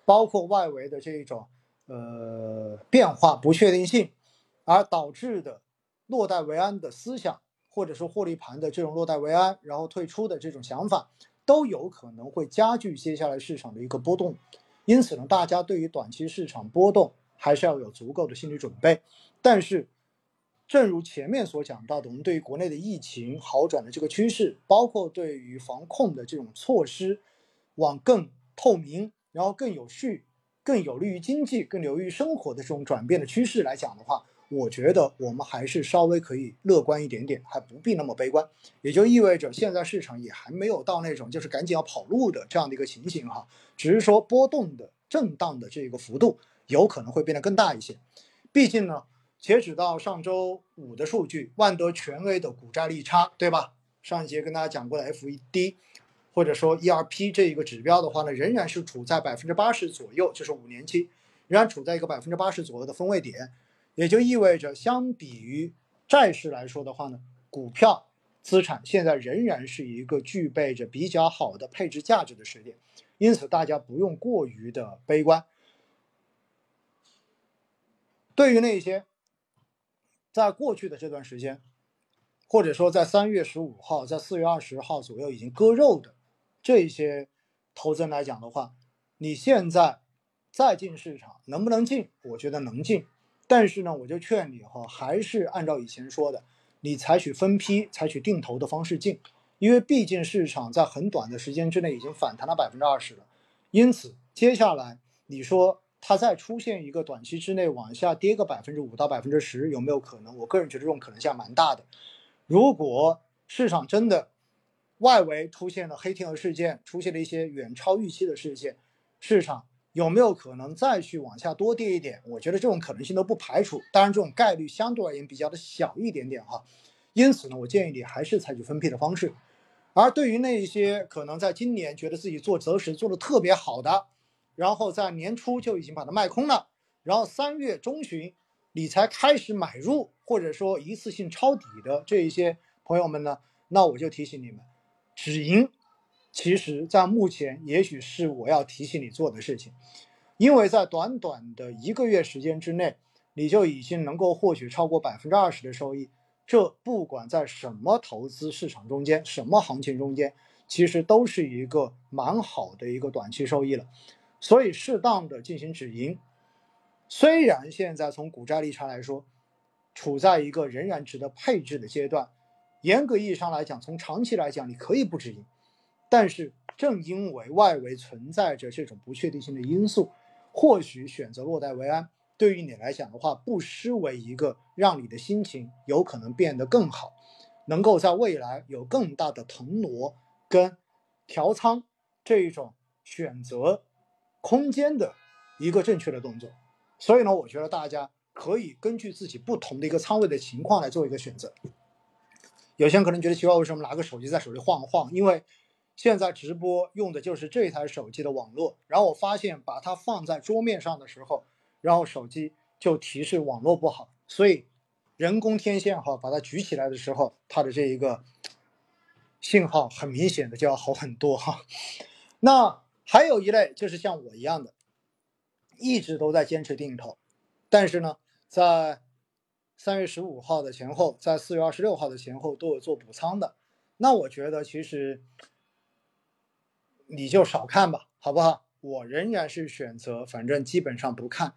包括外围的这种呃变化不确定性，而导致的。落袋为安的思想，或者说获利盘的这种落袋为安，然后退出的这种想法，都有可能会加剧接下来市场的一个波动。因此呢，大家对于短期市场波动还是要有足够的心理准备。但是，正如前面所讲到的，我们对于国内的疫情好转的这个趋势，包括对于防控的这种措施往更透明、然后更有序、更有利于经济、更有利于生活的这种转变的趋势来讲的话，我觉得我们还是稍微可以乐观一点点，还不必那么悲观。也就意味着现在市场也还没有到那种就是赶紧要跑路的这样的一个情形哈，只是说波动的震荡的这个幅度有可能会变得更大一些。毕竟呢，截止到上周五的数据，万德全 A 的股债利差，对吧？上一节跟大家讲过的 FED 或者说 ERP 这一个指标的话呢，仍然是处在百分之八十左右，就是五年期仍然处在一个百分之八十左右的分位点，也就意味着相比于债市来说的话呢，股票资产现在仍然是一个具备着比较好的配置价值的时点，因此大家不用过于的悲观。对于那些在过去的这段时间，或者说在三月十五号、在四月二十号左右已经割肉的这些投资人来讲的话，你现在再进市场能不能进？我觉得能进，但是呢，我就劝你哈，还是按照以前说的，你采取分批、采取定投的方式进，因为毕竟市场在很短的时间之内已经反弹了百分之二十了，因此接下来你说。它再出现一个短期之内往下跌个百分之五到百分之十，有没有可能？我个人觉得这种可能性蛮大的。如果市场真的外围出现了黑天鹅事件，出现了一些远超预期的事件，市场有没有可能再去往下多跌一点？我觉得这种可能性都不排除，当然这种概率相对而言比较的小一点点哈。因此呢，我建议你还是采取分批的方式。而对于那一些可能在今年觉得自己做择时做的特别好的，然后在年初就已经把它卖空了，然后三月中旬你才开始买入，或者说一次性抄底的这一些朋友们呢，那我就提醒你们，止盈，其实在目前也许是我要提醒你做的事情，因为在短短的一个月时间之内，你就已经能够获取超过百分之二十的收益，这不管在什么投资市场中间，什么行情中间，其实都是一个蛮好的一个短期收益了。所以，适当的进行止盈，虽然现在从股债利差来说，处在一个仍然值得配置的阶段，严格意义上来讲，从长期来讲，你可以不止盈。但是，正因为外围存在着这种不确定性的因素，或许选择落袋为安，对于你来讲的话，不失为一个让你的心情有可能变得更好，能够在未来有更大的腾挪跟调仓这一种选择。空间的一个正确的动作，所以呢，我觉得大家可以根据自己不同的一个仓位的情况来做一个选择。有些人可能觉得奇怪，为什么拿个手机在手里晃晃？因为现在直播用的就是这台手机的网络，然后我发现把它放在桌面上的时候，然后手机就提示网络不好，所以人工天线哈，把它举起来的时候，它的这一个信号很明显的就要好很多哈。那。还有一类就是像我一样的，一直都在坚持定投，但是呢，在三月十五号的前后，在四月二十六号的前后都有做补仓的。那我觉得其实你就少看吧，好不好？我仍然是选择，反正基本上不看，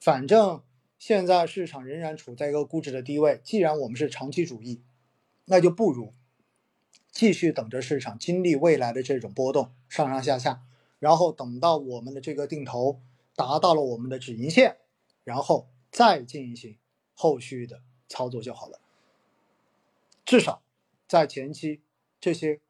反正现在市场仍然处在一个估值的低位。既然我们是长期主义，那就不如继续等着市场经历未来的这种波动，上上下下。然后等到我们的这个定投达到了我们的止盈线，然后再进行后续的操作就好了。至少在前期这些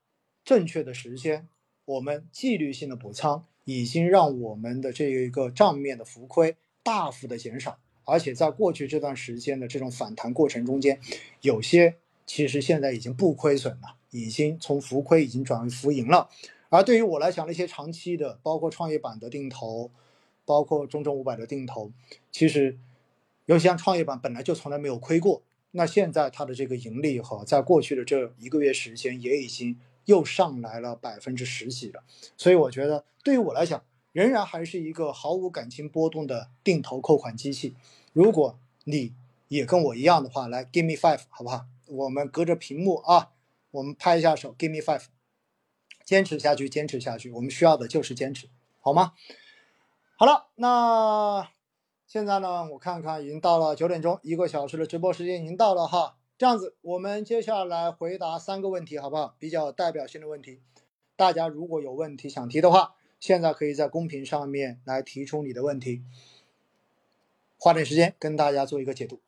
正确的时间，我们纪律性的补仓已经让我们的这一个账面的浮亏大幅的减少，而且在过去这段时间的这种反弹过程中间，有些其实现在已经不亏损了，已经从浮亏已经转为浮盈了。而对于我来讲，那些长期的，包括创业板的定投，包括中证五百的定投，其实，尤其像创业板本来就从来没有亏过，那现在它的这个盈利哈，在过去的这一个月时间也已经又上来了百分之十几了。所以我觉得，对于我来讲，仍然还是一个毫无感情波动的定投扣款机器。如果你也跟我一样的话，来 give me five 好不好？我们隔着屏幕啊，我们拍一下手，give me five。坚持下去，坚持下去，我们需要的就是坚持，好吗？好了，那现在呢，我看看已经到了九点钟，一个小时的直播时间已经到了哈。这样子，我们接下来回答三个问题，好不好？比较代表性的问题，大家如果有问题想提的话，现在可以在公屏上面来提出你的问题，花点时间跟大家做一个解读。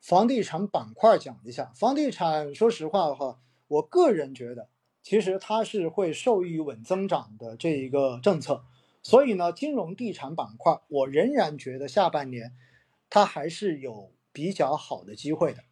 房地产板块讲一下。房地产，说实话哈，我个人觉得，其实它是会受益于稳增长的这一个政策。所以呢，金融地产板块，我仍然觉得下半年它还是有比较好的机会的。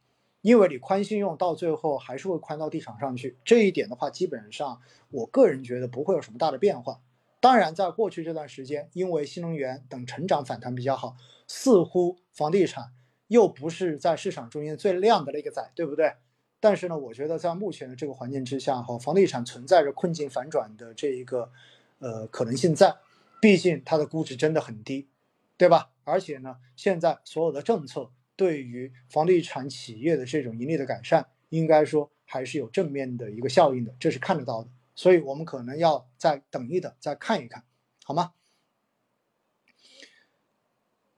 因为你宽信用到最后还是会宽到地产上去，这一点的话，基本上我个人觉得不会有什么大的变化。当然，在过去这段时间，因为新能源等成长反弹比较好，似乎房地产又不是在市场中间最亮的那个仔，对不对？但是呢，我觉得在目前的这个环境之下，哈，房地产存在着困境反转的这一个呃可能性在，毕竟它的估值真的很低，对吧？而且呢，现在所有的政策对于房地产企业的这种盈利的改善，应该说还是有正面的一个效应的，这是看得到的。所以我们可能要再等一等，再看一看，好吗？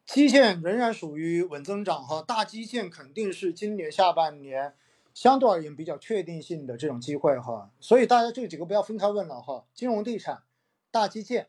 基建仍然属于稳增长哈，大基建肯定是今年下半年相对而言比较确定性的这种机会哈。所以大家这几个不要分开问了哈，金融地产、大基建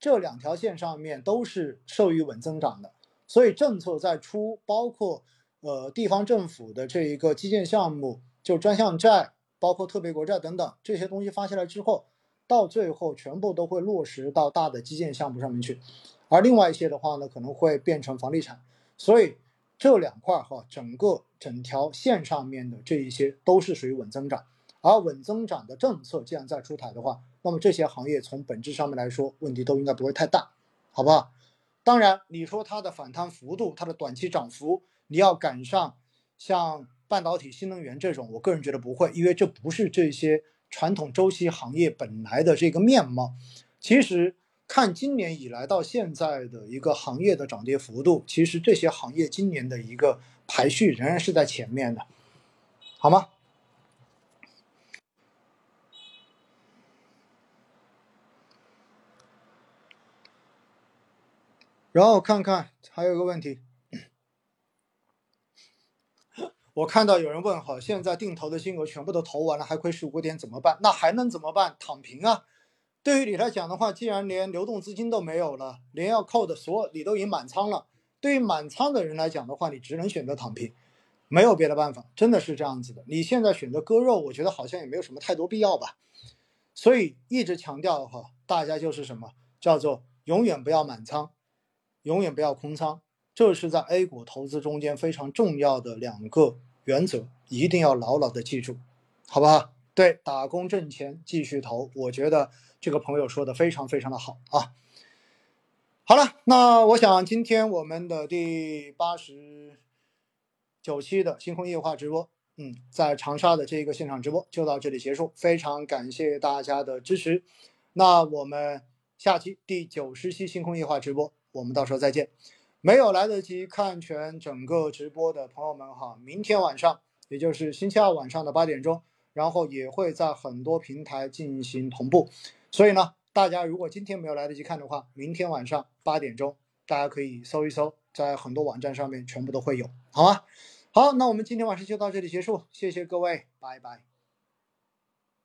这两条线上面都是受益稳增长的。所以政策在出，包括呃地方政府的这一个基建项目，就专项债。包括特别国债等等这些东西发下来之后，到最后全部都会落实到大的基建项目上面去，而另外一些的话呢，可能会变成房地产。所以这两块哈，整个整条线上面的这一些都是属于稳增长。而稳增长的政策既然在出台的话，那么这些行业从本质上面来说，问题都应该不会太大，好不好？当然，你说它的反弹幅度，它的短期涨幅，你要赶上像。半导体、新能源这种，我个人觉得不会，因为这不是这些传统周期行业本来的这个面貌。其实看今年以来到现在的一个行业的涨跌幅度，其实这些行业今年的一个排序仍然是在前面的，好吗？然后看看还有一个问题。我看到有人问哈，现在定投的金额全部都投完了，还亏十五点怎么办？那还能怎么办？躺平啊！对于你来讲的话，既然连流动资金都没有了，连要扣的所有你都已经满仓了，对于满仓的人来讲的话，你只能选择躺平，没有别的办法，真的是这样子的。你现在选择割肉，我觉得好像也没有什么太多必要吧。所以一直强调哈，大家就是什么叫做永远不要满仓，永远不要空仓。这是在 A 股投资中间非常重要的两个原则，一定要牢牢的记住，好不好？对，打工挣钱继续投，我觉得这个朋友说的非常非常的好啊。好了，那我想今天我们的第八十九期的星空夜话直播，嗯，在长沙的这个现场直播就到这里结束，非常感谢大家的支持。那我们下期第九十期星空夜话直播，我们到时候再见。没有来得及看全整个直播的朋友们哈，明天晚上，也就是星期二晚上的八点钟，然后也会在很多平台进行同步。所以呢，大家如果今天没有来得及看的话，明天晚上八点钟，大家可以搜一搜，在很多网站上面全部都会有，好吗？好，那我们今天晚上就到这里结束，谢谢各位，拜拜。